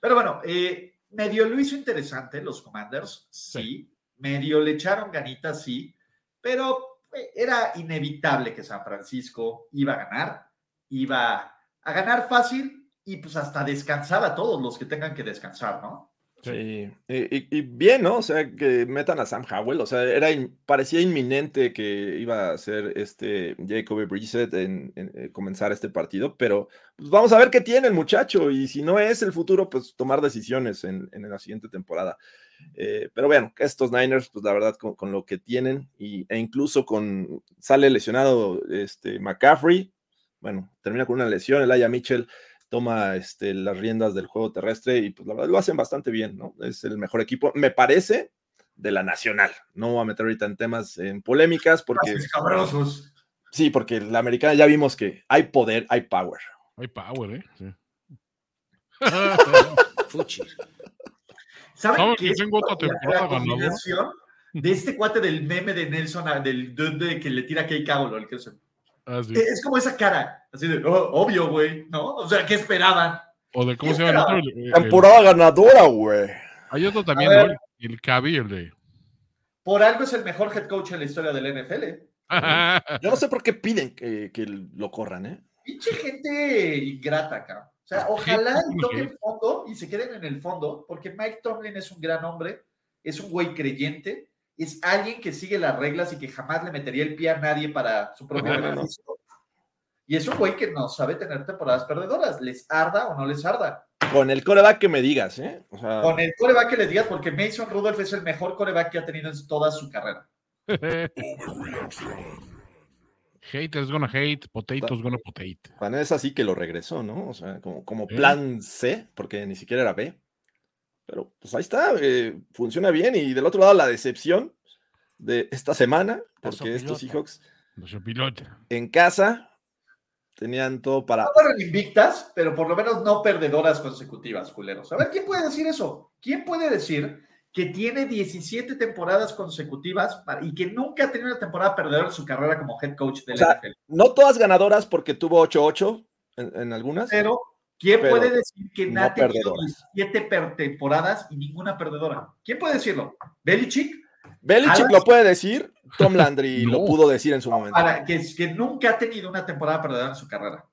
Pero bueno, eh, medio lo hizo interesante los Commanders, sí. Medio le echaron ganitas, sí. Pero eh, era inevitable que San Francisco iba a ganar. Iba a ganar fácil y pues hasta descansar a todos los que tengan que descansar, ¿no? Sí, y, bien, ¿no? O sea, que metan a Sam Howell, o sea, era parecía inminente que iba a ser este Jacoby Brissett en, eh, comenzar este partido, pero pues, vamos a ver qué tiene el muchacho y si no es el futuro, pues tomar decisiones en, en la siguiente temporada. Eh, pero bueno, estos Niners, pues la verdad, con, con lo que tienen y, e incluso con sale lesionado este McCaffrey, bueno, termina con una lesión, el Aya Mitchell toma este, las riendas del juego terrestre y pues la verdad lo hacen bastante bien, ¿no? Es el mejor equipo, me parece, de la nacional. No voy a meter ahorita en temas, en polémicas, porque cabrosos. sí, porque la americana ya vimos que hay poder, hay power. Hay power, ¿eh? Sí. Fuchi. ¿Saben ¿Saben qué tengo otra la- temporada de este cuate del meme de Nelson, del dude que le tira a Kay Cowell, el que se- Ah, sí. Es como esa cara, así de, "Oh, obvio, güey, ¿no? O sea, ¿qué esperaban? O de cómo ¿qué se llama el otro. el- Temporada ganadora, güey. hay otro también, ver. ¿no? El Cavi, el de. Por algo es el mejor head coach en la historia del NFL. Yo no sé por qué piden que, que lo corran, ¿eh? Pinche gente ingrata acá. O sea, ojalá y toquen fondo y se queden en el fondo, porque Mike Tomlin es un gran hombre, es un güey creyente, es alguien que sigue las reglas y que jamás le metería el pie a nadie para su propio beneficio. Y es un güey que no sabe tener temporadas perdedoras, les arda o no les arda. Con el coreback que me digas, ¿eh? O sea, Con el coreback que les digas, porque Mason Rudolph es el mejor coreback que ha tenido en toda su carrera. Haters gonna hate, potatoes gonna potate. Juan es así que lo regresó, ¿no? O sea, como, como plan C, porque ni siquiera era B. Pero pues ahí está, eh, funciona bien. Y del otro lado, la decepción de esta semana, porque estos. Seahawks en casa tenían todo para. No fueron invictas, pero por lo menos no perdedoras consecutivas, culeros. A ver, ¿quién puede decir eso? ¿Quién puede decir que tiene 17 temporadas consecutivas para- y que nunca ha tenido una temporada perdedora en su carrera como head coach de O la sea, NFL? No todas ganadoras, porque tuvo 8-8 en, en algunas. Pero, ¿quién Pero puede decir que no ha tenido perdedoras. 17 per- temporadas y ninguna perdedora? ¿Quién puede decirlo? ¿Belichick? Belichick Alas- lo puede decir, Tom Landry lo pudo decir en su momento. Para, que, que nunca ha tenido una temporada perdedora en su carrera.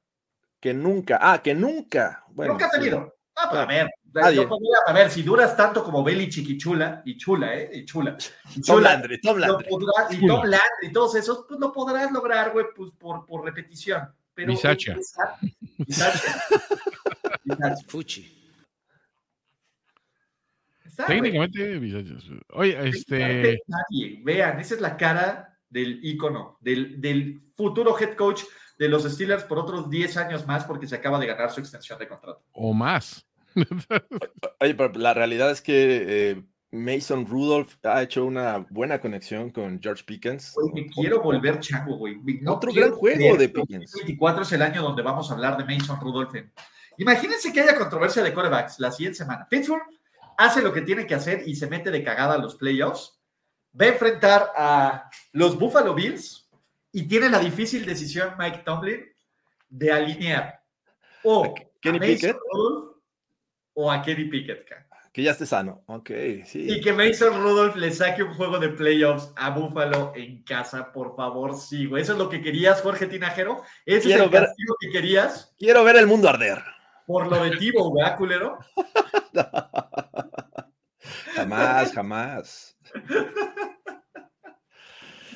Que nunca, ah, que nunca. Bueno, nunca ha sí. tenido. Ah, pues a Ah, ver, nadie. yo podría- a ver, si duras tanto como Belichick y Chula, y Chula, ¿eh? Y Chula. y Tom Chula, Landry, Tom Landry. podrás- y Chula. Tom Landry y todos esos, pues lo podrás lograr, güey, pues por, por repetición. pero... Bisaccia. Bisaccia. Fuchi. Técnicamente, oye, este. Nadie. Vean, esa es la cara del ícono, del, del futuro head coach de los Steelers por otros 10 años más porque se acaba de ganar su extensión de contrato. O más. Oye, pero la realidad es que eh, Mason Rudolph ha hecho una buena conexión con George Pickens. Güey, me quiero volver chango, güey. No Otro gran juego creer de Pickens. 2024 es el año donde vamos a hablar de Mason Rudolph. en- Imagínense que haya controversia de quarterbacks la siguiente semana. Pittsburgh hace lo que tiene que hacer y se mete de cagada a los playoffs. Va a enfrentar a los Buffalo Bills y tiene la difícil decisión Mike Tomlin de alinear o Kenny a Pickett. Rudolph o a Kenny Pickett. Que ya esté sano. Ok, sí. Y que Mason Rudolph le saque un juego de playoffs a Buffalo en casa, por favor, sí, güey. ¿Eso es lo que querías, Jorge Tinajero? ¿Ese Quiero es el ver- castigo que querías Quiero ver el mundo arder. Por lo de Tibo, ¿verdad, culero? Jamás, jamás.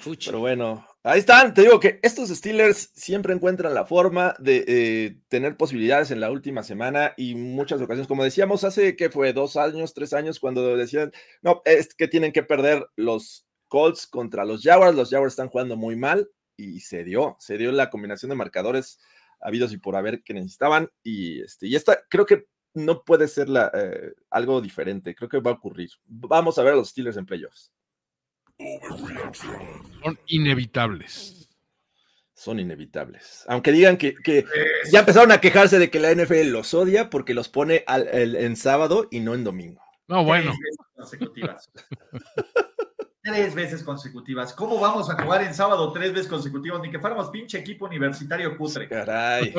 Fuchi. Pero bueno, ahí están. Te digo que estos Steelers siempre encuentran la forma de eh, tener posibilidades en la última semana y muchas ocasiones, como decíamos hace que fue dos años, tres años, cuando decían, no, es que tienen que perder los Colts contra los Jaguars. Los Jaguars están jugando muy mal y se dio, se dio la combinación de marcadores habidos y por haber que necesitaban. Y, este, y esta creo que no puede ser la, eh, algo diferente. Creo que va a ocurrir. Vamos a ver a los Steelers en playoffs. Son inevitables. son inevitables. Aunque digan que, que ya empezaron a quejarse de que la NFL los odia porque los pone al- el- en sábado y no en domingo. No, bueno. Consecutivas. tres veces consecutivas. ¿Cómo vamos a jugar en sábado tres veces consecutivas? Ni que fuéramos pinche equipo universitario cutre. Caray.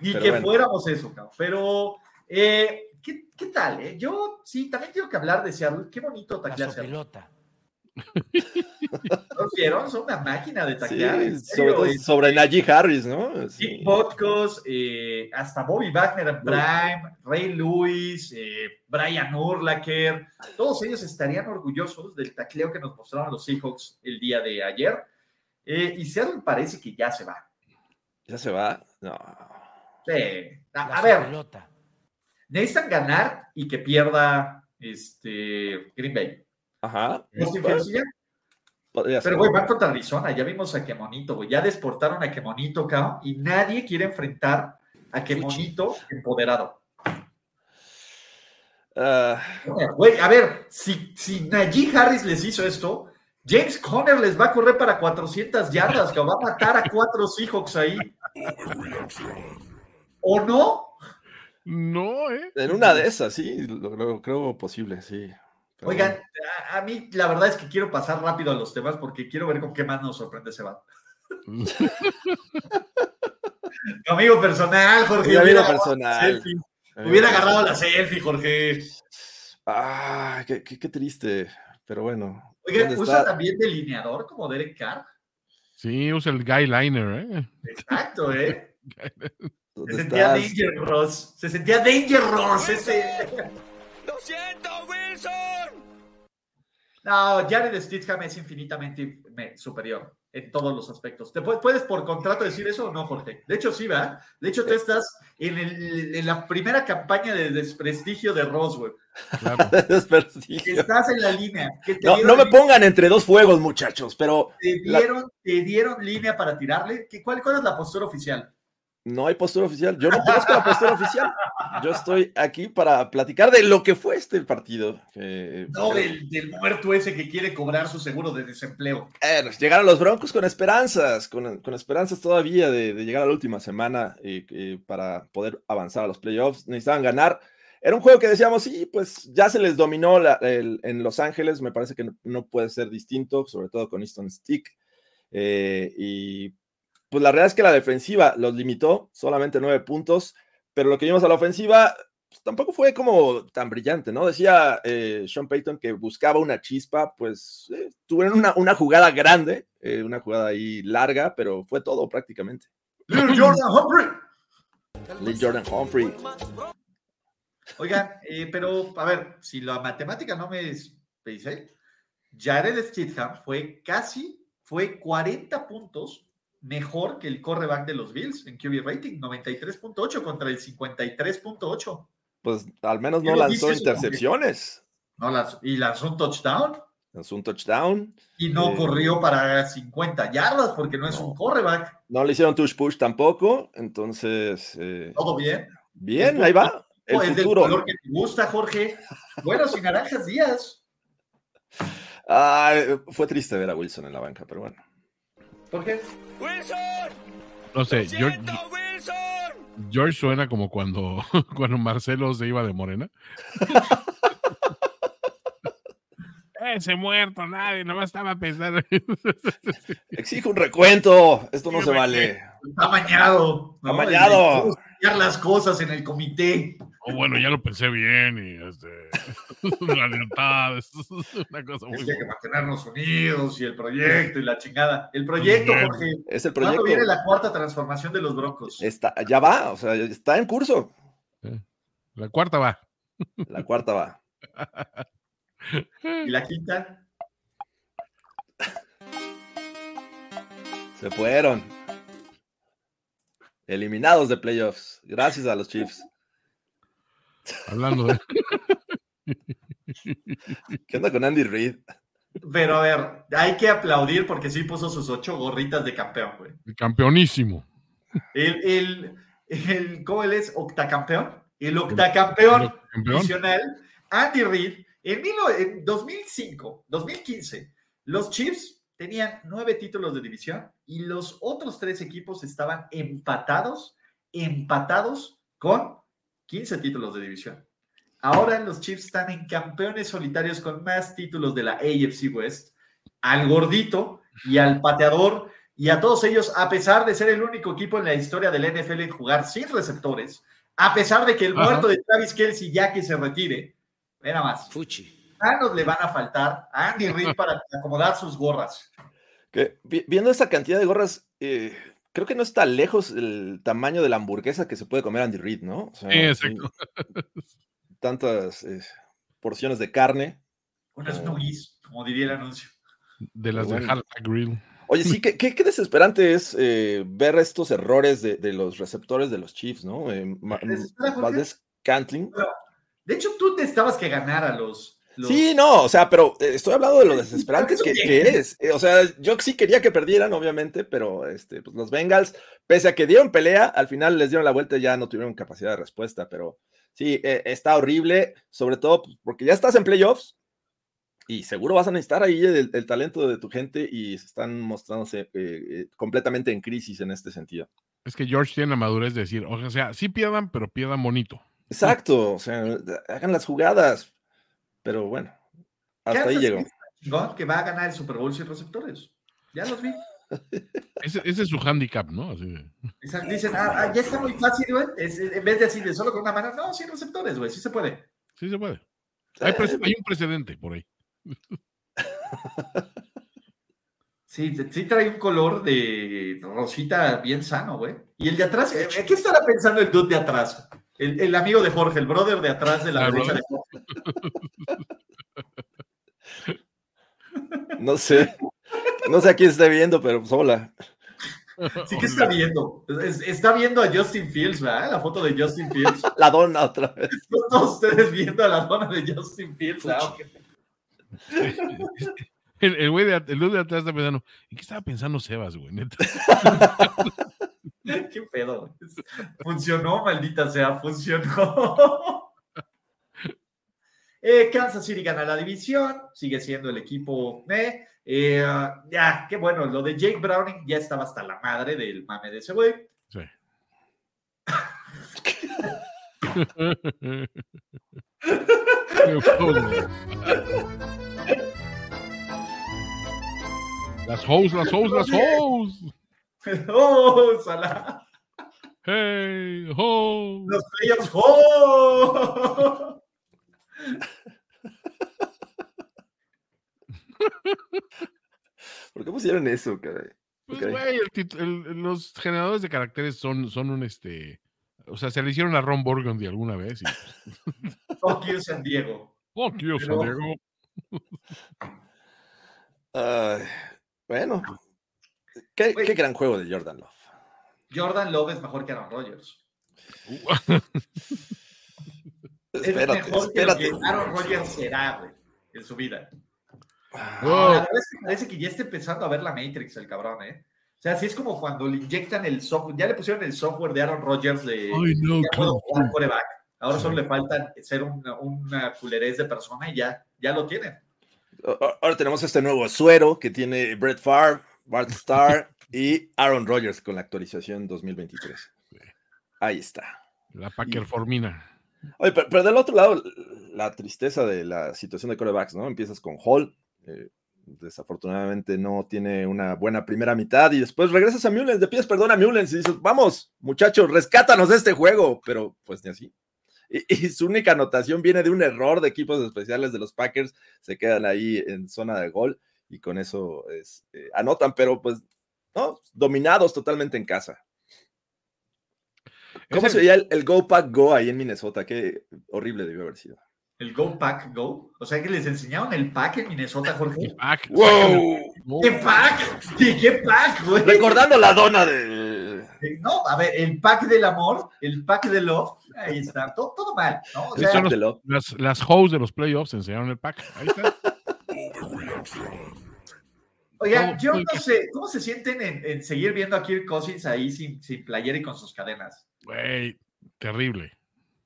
Ni Pero que bueno. fuéramos eso, cabrón. Pero, eh, ¿qué, qué tal? eh? Yo sí, también tengo que hablar de Seattle. Qué bonito taclear Seattle. Pelota. ¿No vieron? Son una máquina de taclear. Sí, sobre, todo sobre Najee Harris, ¿no? Sí. Botkus, eh, hasta Bobby Wagner en Prime, Ray Lewis, eh, Brian Urlacher, todos ellos estarían orgullosos del tacleo que nos mostraron los Seahawks el día de ayer. Eh, y Seattle parece que ya se va. ¿Ya se va? No. Sí. A, La a ver, pelota. necesitan ganar y que pierda este, Green Bay. Ajá. Ya. podría ser. Pero, güey, van contra Arizona. Ya vimos a Kemonito, güey. Ya desportaron a Kemonito, cabrón. Y nadie quiere enfrentar a Kemonito empoderado. Ah, Güey, a ver, si, si Najee Harris les hizo esto, James Conner les va a correr para 400 yardas, que va a matar a cuatro Seahawks ahí. ¿O no? No, ¿eh? en una de esas, sí, lo, lo creo posible, sí. Pero Oigan, a, a mí la verdad es que quiero pasar rápido a los temas porque quiero ver con qué más nos sorprende ese vato. Tu amigo personal, Jorge. Mi amigo hubiera agarrado la personal. selfie. Hubiera agarrado la selfie, Jorge. Ah, qué, qué- qué triste. Pero bueno. Oigan, ¿dónde ¿usa está? también delineador como Derek Carr? Sí, usa el guy liner, ¿eh? Exacto, ¿eh? ¿Dónde Se sentía estás? dangerous. Se sentía dangerous ese. ¡Lo siento, Wilson! No, Jared Stidham es infinitamente me- superior en todos los aspectos. ¿Te pu- puedes por contrato decir eso o no, Jorge? De hecho, sí, ¿verdad? De hecho, tú estás en, el- en la primera campaña de desprestigio de Roswell. Claro. Desprestigio. Estás en la línea. que te No, me línea- pongan entre dos fuegos, muchachos, pero Te la- dieron, te dieron línea para tirarle. ¿Qué- cuál, ¿Cuál es la postura oficial? No hay postura oficial. Yo no conozco la postura oficial. Yo estoy aquí para platicar de lo que fue este partido. que- No del, del muerto ese que quiere cobrar su seguro de desempleo. Eh, llegaron los Broncos con esperanzas, con, con esperanzas todavía de, de llegar a la última semana eh, eh, para poder avanzar a los playoffs. Necesitaban ganar. Era un juego que decíamos, sí, pues ya se les dominó la- el- en Los Ángeles. Me parece que no, no puede ser distinto, sobre todo con Easton Stick. Eh, y pues la realidad es que la defensiva los limitó, solamente nueve puntos, pero lo que vimos a la ofensiva pues, tampoco fue como tan brillante, ¿no? Decía eh, Sean Payton que buscaba una chispa, pues eh, tuvieron una, una jugada grande, eh, una jugada ahí larga, pero fue todo prácticamente. Little Jordan Humphrey. Lee Jordan Humphrey. Oigan, eh, pero a ver, si la matemática no me dice, Jared Stidham fue casi, fue 40 puntos mejor que el correback de los Bills en QB rating, 93.8 contra el 53.8. Pues al menos ¿Qué no lanzó intercepciones. No, las- y lanzó un touchdown Lanzó un touchdown. y no Eh, corrió para 50 yardas porque no es un correback. No le hicieron touch push tampoco. Entonces, eh, Todo bien. bien, ahí va. El es del futuro. color que te gusta, Jorge. Buenos y naranjas días. Ah, fue triste ver a Wilson en la banca, pero bueno. ¿Por qué? ¡Wilson! No sé, ¡Lo George, Wilson! George suena como cuando, cuando Marcelo se iba de Morena. Ese muerto, nadie, nomás estaba pensando. Exijo un recuento. Esto no se vale. Está mañado. ¿no? Amañado. Las cosas en el comité. Oh, bueno, ya lo pensé bien y este, la lealtad es una cosa muy Es que hay que mantenernos unidos y el proyecto y la chingada. El proyecto, Bien. Jorge. Es el ¿Cuándo proyecto. viene la cuarta transformación de los Broncos? Está, ya va, o sea, está en curso. La cuarta va. La cuarta va. ¿Y la quinta? Se fueron. Eliminados de playoffs. Gracias a los Chiefs. Hablando de. ¿Qué onda con Andy Reid? Pero a ver, hay que aplaudir porque sí puso sus ocho gorritas de campeón, güey. Campeonísimo. El, el, el, ¿cómo él es? ¿Octacampeón? El octacampeón Campeón. adicional, Andy Reid, en, mil- en 2005, 2015, los Chiefs tenían nueve títulos de división y los otros tres equipos estaban empatados, empatados con 15 títulos de división. Ahora los Chiefs están en campeones solitarios con más títulos de la AFC West. Al gordito y al pateador y a todos ellos, a pesar de ser el único equipo en la historia del NFL en jugar sin receptores, a pesar de que el Ajá. muerto de Travis Kelsey ya que se retire, nada más, Fuchi. Manos le van a faltar a Andy Reid para acomodar sus gorras. Que, viendo esa cantidad de gorras, eh, creo que no está lejos el tamaño de la hamburguesa que se puede comer Andy Reid, ¿no? O sea, Sí, exacto. Tantas eh, porciones de carne. Unas nuggies, como diría el anuncio. De las de Bueno. Hal Grill. Oye, sí, qué, qué- qué desesperante es eh, ver estos errores de, de los receptores de los Chiefs, ¿no? Eh. Valdez Cantling. De hecho, tú te estabas que ganar a los. Los- Sí, no, o sea, pero eh, estoy hablando de lo desesperante que, es. Eh, O sea, yo sí quería que perdieran, obviamente, pero este, pues los Bengals, pese a que dieron pelea, al final les dieron la vuelta y ya no tuvieron capacidad de respuesta, pero sí, eh, está horrible, sobre todo pues, porque ya estás en playoffs y seguro vas a necesitar ahí el, el talento de tu gente y se están mostrándose eh, completamente en crisis en este sentido. Es que George tiene la madurez de decir, o sea, sí pierdan, pero pierdan bonito. Exacto, o sea, hagan las jugadas, pero bueno, hasta ahí llegó. Chingón que va a ganar el Super Bowl sin receptores. Ya los vi. Ese, ese es su handicap, ¿no? Así de- Exacto, Dicen, ah, ah, ya está muy fácil, güey. Es- En vez de así de solo con una mano, no, sin receptores, güey. Sí se puede. sí se puede. Hay un precedente por ahí. Sí, sí trae un color de rosita bien sano, güey. Y el de atrás, eh, ¿qué estará pensando el dude de atrás? El, el amigo de Jorge, el brother de atrás de la Ah, derecha de Jorge. No sé, no sé a quién esté viendo, pero pues hola. Sí que está viendo. Es- está viendo a Justin Fields, ¿verdad? La foto de Justin Fields. La dona otra vez. Están todos ustedes viendo a la dona de Justin Fields. El el güey de, el de atrás está pensando, ¿en qué estaba pensando Sebas, güey? Neta? Qué pedo. Funcionó, maldita sea, funcionó. Eh, Kansas City gana la división, sigue siendo el equipo. eh, eh, ya, qué bueno, lo de Jake Browning ya estaba hasta la madre del mame de ese güey. Sí. Las hoes, las hoes, las hoes. ¡Oh, Salah! Hey, ho. Los playoffs. ¡Oh! ¿Por qué pusieron eso, caray? Pues, güey, el tit- el- los generadores de caracteres son, son un este. O sea, se le hicieron a Ron Burgundy alguna vez. Y, Fuck you, San Diego. Fuck you, San Diego. Bueno, qué, qué gran juego de Jordan Love. Jordan Love es mejor que Aaron Rodgers. es Espérate, mejor espérate. que lo que Aaron Rodgers será, güey, en su vida. Oh, La verdad es que parece que ya está empezando a ver la Matrix el cabrón, ¿eh? O sea, así es como cuando le inyectan el software, ya le pusieron el software de Aaron Rodgers de Ay, no. Ahora solo le falta ser una, una culerez de persona y ya, ya lo tienen. Ahora tenemos este nuevo suero que tiene Brett Favre, Bart Starr y Aaron Rodgers con la actualización 2023. Ahí está. la Packer Formina. Oye, pero, pero del otro lado, la tristeza de la situación de corebacks, ¿no? Empiezas con Hall, eh, desafortunadamente no tiene una buena primera mitad y después regresas a Mullens, le pides perdón a Mullens y dices, vamos, muchachos, rescátanos de este juego, pero pues ni así. Y, y su única anotación viene de un error de equipos especiales de los Packers, se quedan ahí en zona de gol y con eso es, eh, anotan, pero pues, no, dominados totalmente en casa. ¿Cómo se veía el, el Go Pack Go ahí en Minnesota? Qué horrible debió haber sido. El Go Pack Go. O sea que les enseñaron el pack en Minnesota, Jorge. Pack, ¡Wow! ¿Qué pack? ¿Qué, qué pack, güey? Recordando la dona de. No, a ver, el pack del amor, el pack de love, ahí está, todo, todo mal, ¿no? O sea, Love. las, las hoes de los playoffs enseñaron el pack. Ahí está. oigan, yo no sé, ¿cómo se sienten en, en seguir viendo a Kirk Cousins ahí sin, sin playera y con sus cadenas? Güey, terrible.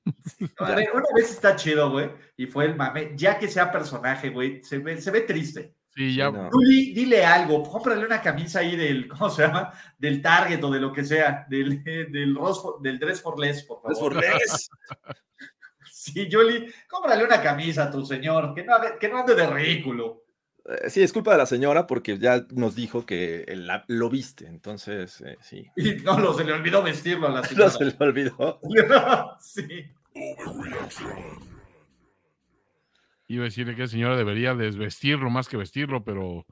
A ver, una vez está chido, güey, y fue el mame, ya que sea personaje, güey, se ve, se ve triste. Sí, ya. no. Tú di- dile algo, cómprale una camisa ahí del, ¿cómo se llama? Del Target o de lo que sea, del, del, Ross for- del Dress for Less, por favor. por mes. Sí, Julie, cómprale una camisa a tu señor, que no, ande- que no ande de ridículo. Eh, Sí, es culpa de la señora porque ya nos dijo que la- lo viste. Entonces, eh, sí. Y no, lo, se le olvidó vestirlo a la No señora. se le olvidó. sí. Iba a decirle que la señora debería desvestirlo más que vestirlo, pero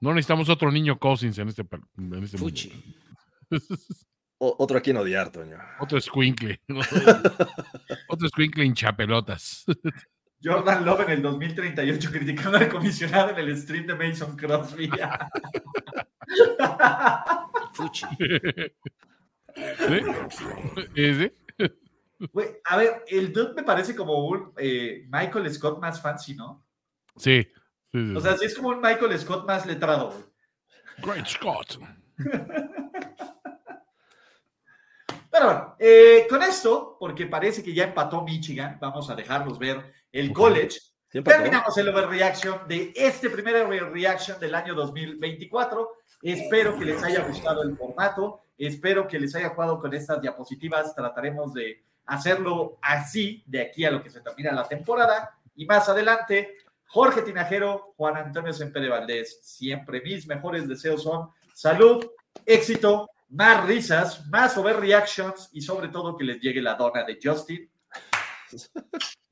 no necesitamos otro niño Cousins en este, en este. Fuchi. O- otro a quien odiar, Toño. Otro squinkle. otro squinkle hinchapelotas. Jordan Love en el 2038 criticando al comisionado en el stream de Mason Crosby. Fuchi. ¿Sí? ¿Ese? Güey, a ver, el dude me parece como un eh, Michael Scott más fancy, ¿no? Sí. sí, sí, O sea, sí es como un Michael Scott más letrado, güey. Great Scott. Pero bueno, eh, con esto, porque parece que ya empató Michigan, vamos a dejarlos ver el college. Siempre Terminamos el overreaction de este primer overreaction del año 2024. Espero que les haya gustado el formato. Espero que les haya jugado con estas diapositivas. Trataremos de hacerlo así de aquí a lo que se termina la temporada. Y más adelante, Jorge Tinajero, Juan Antonio Sempere Valdés. Siempre mis mejores deseos son salud, éxito, más risas, más overreactions y sobre todo que les llegue la dona de Justin.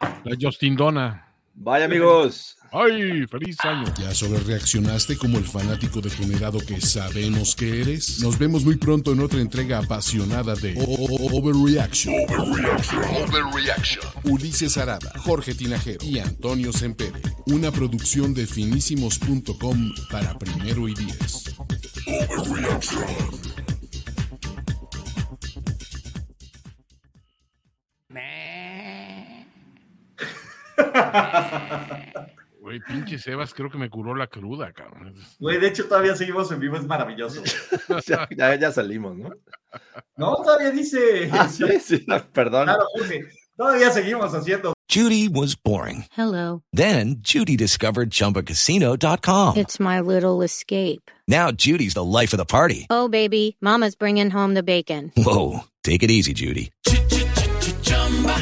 La Justin Donna. Vaya, amigos. ¡Ay! ¡Feliz año! ¿Ya sobre reaccionaste como el fanático degenerado que sabemos que eres? Nos vemos muy pronto en otra entrega apasionada de O- O- Overreaction. Overreaction. Ulises Arada, Jorge Tinajero y Antonio Sempere. Una producción de finísimos.com para primero y diez. Güey, pinche Sebas, creo que me curó la cruda, cabrón. Güey, de hecho todavía seguimos en vivo, es maravilloso. Ya, ya- ya salimos, ¿no? No, todavía dice. Ah, sí, sí, perdón. Claro, Jorge, todavía seguimos haciendo. Judy was boring. Hello. Then Judy discovered ChumbaCasino.com. It's my little escape. Now Judy's the life of the party. Oh, baby, Mama's bringing home the bacon. Whoa, take it easy, Judy.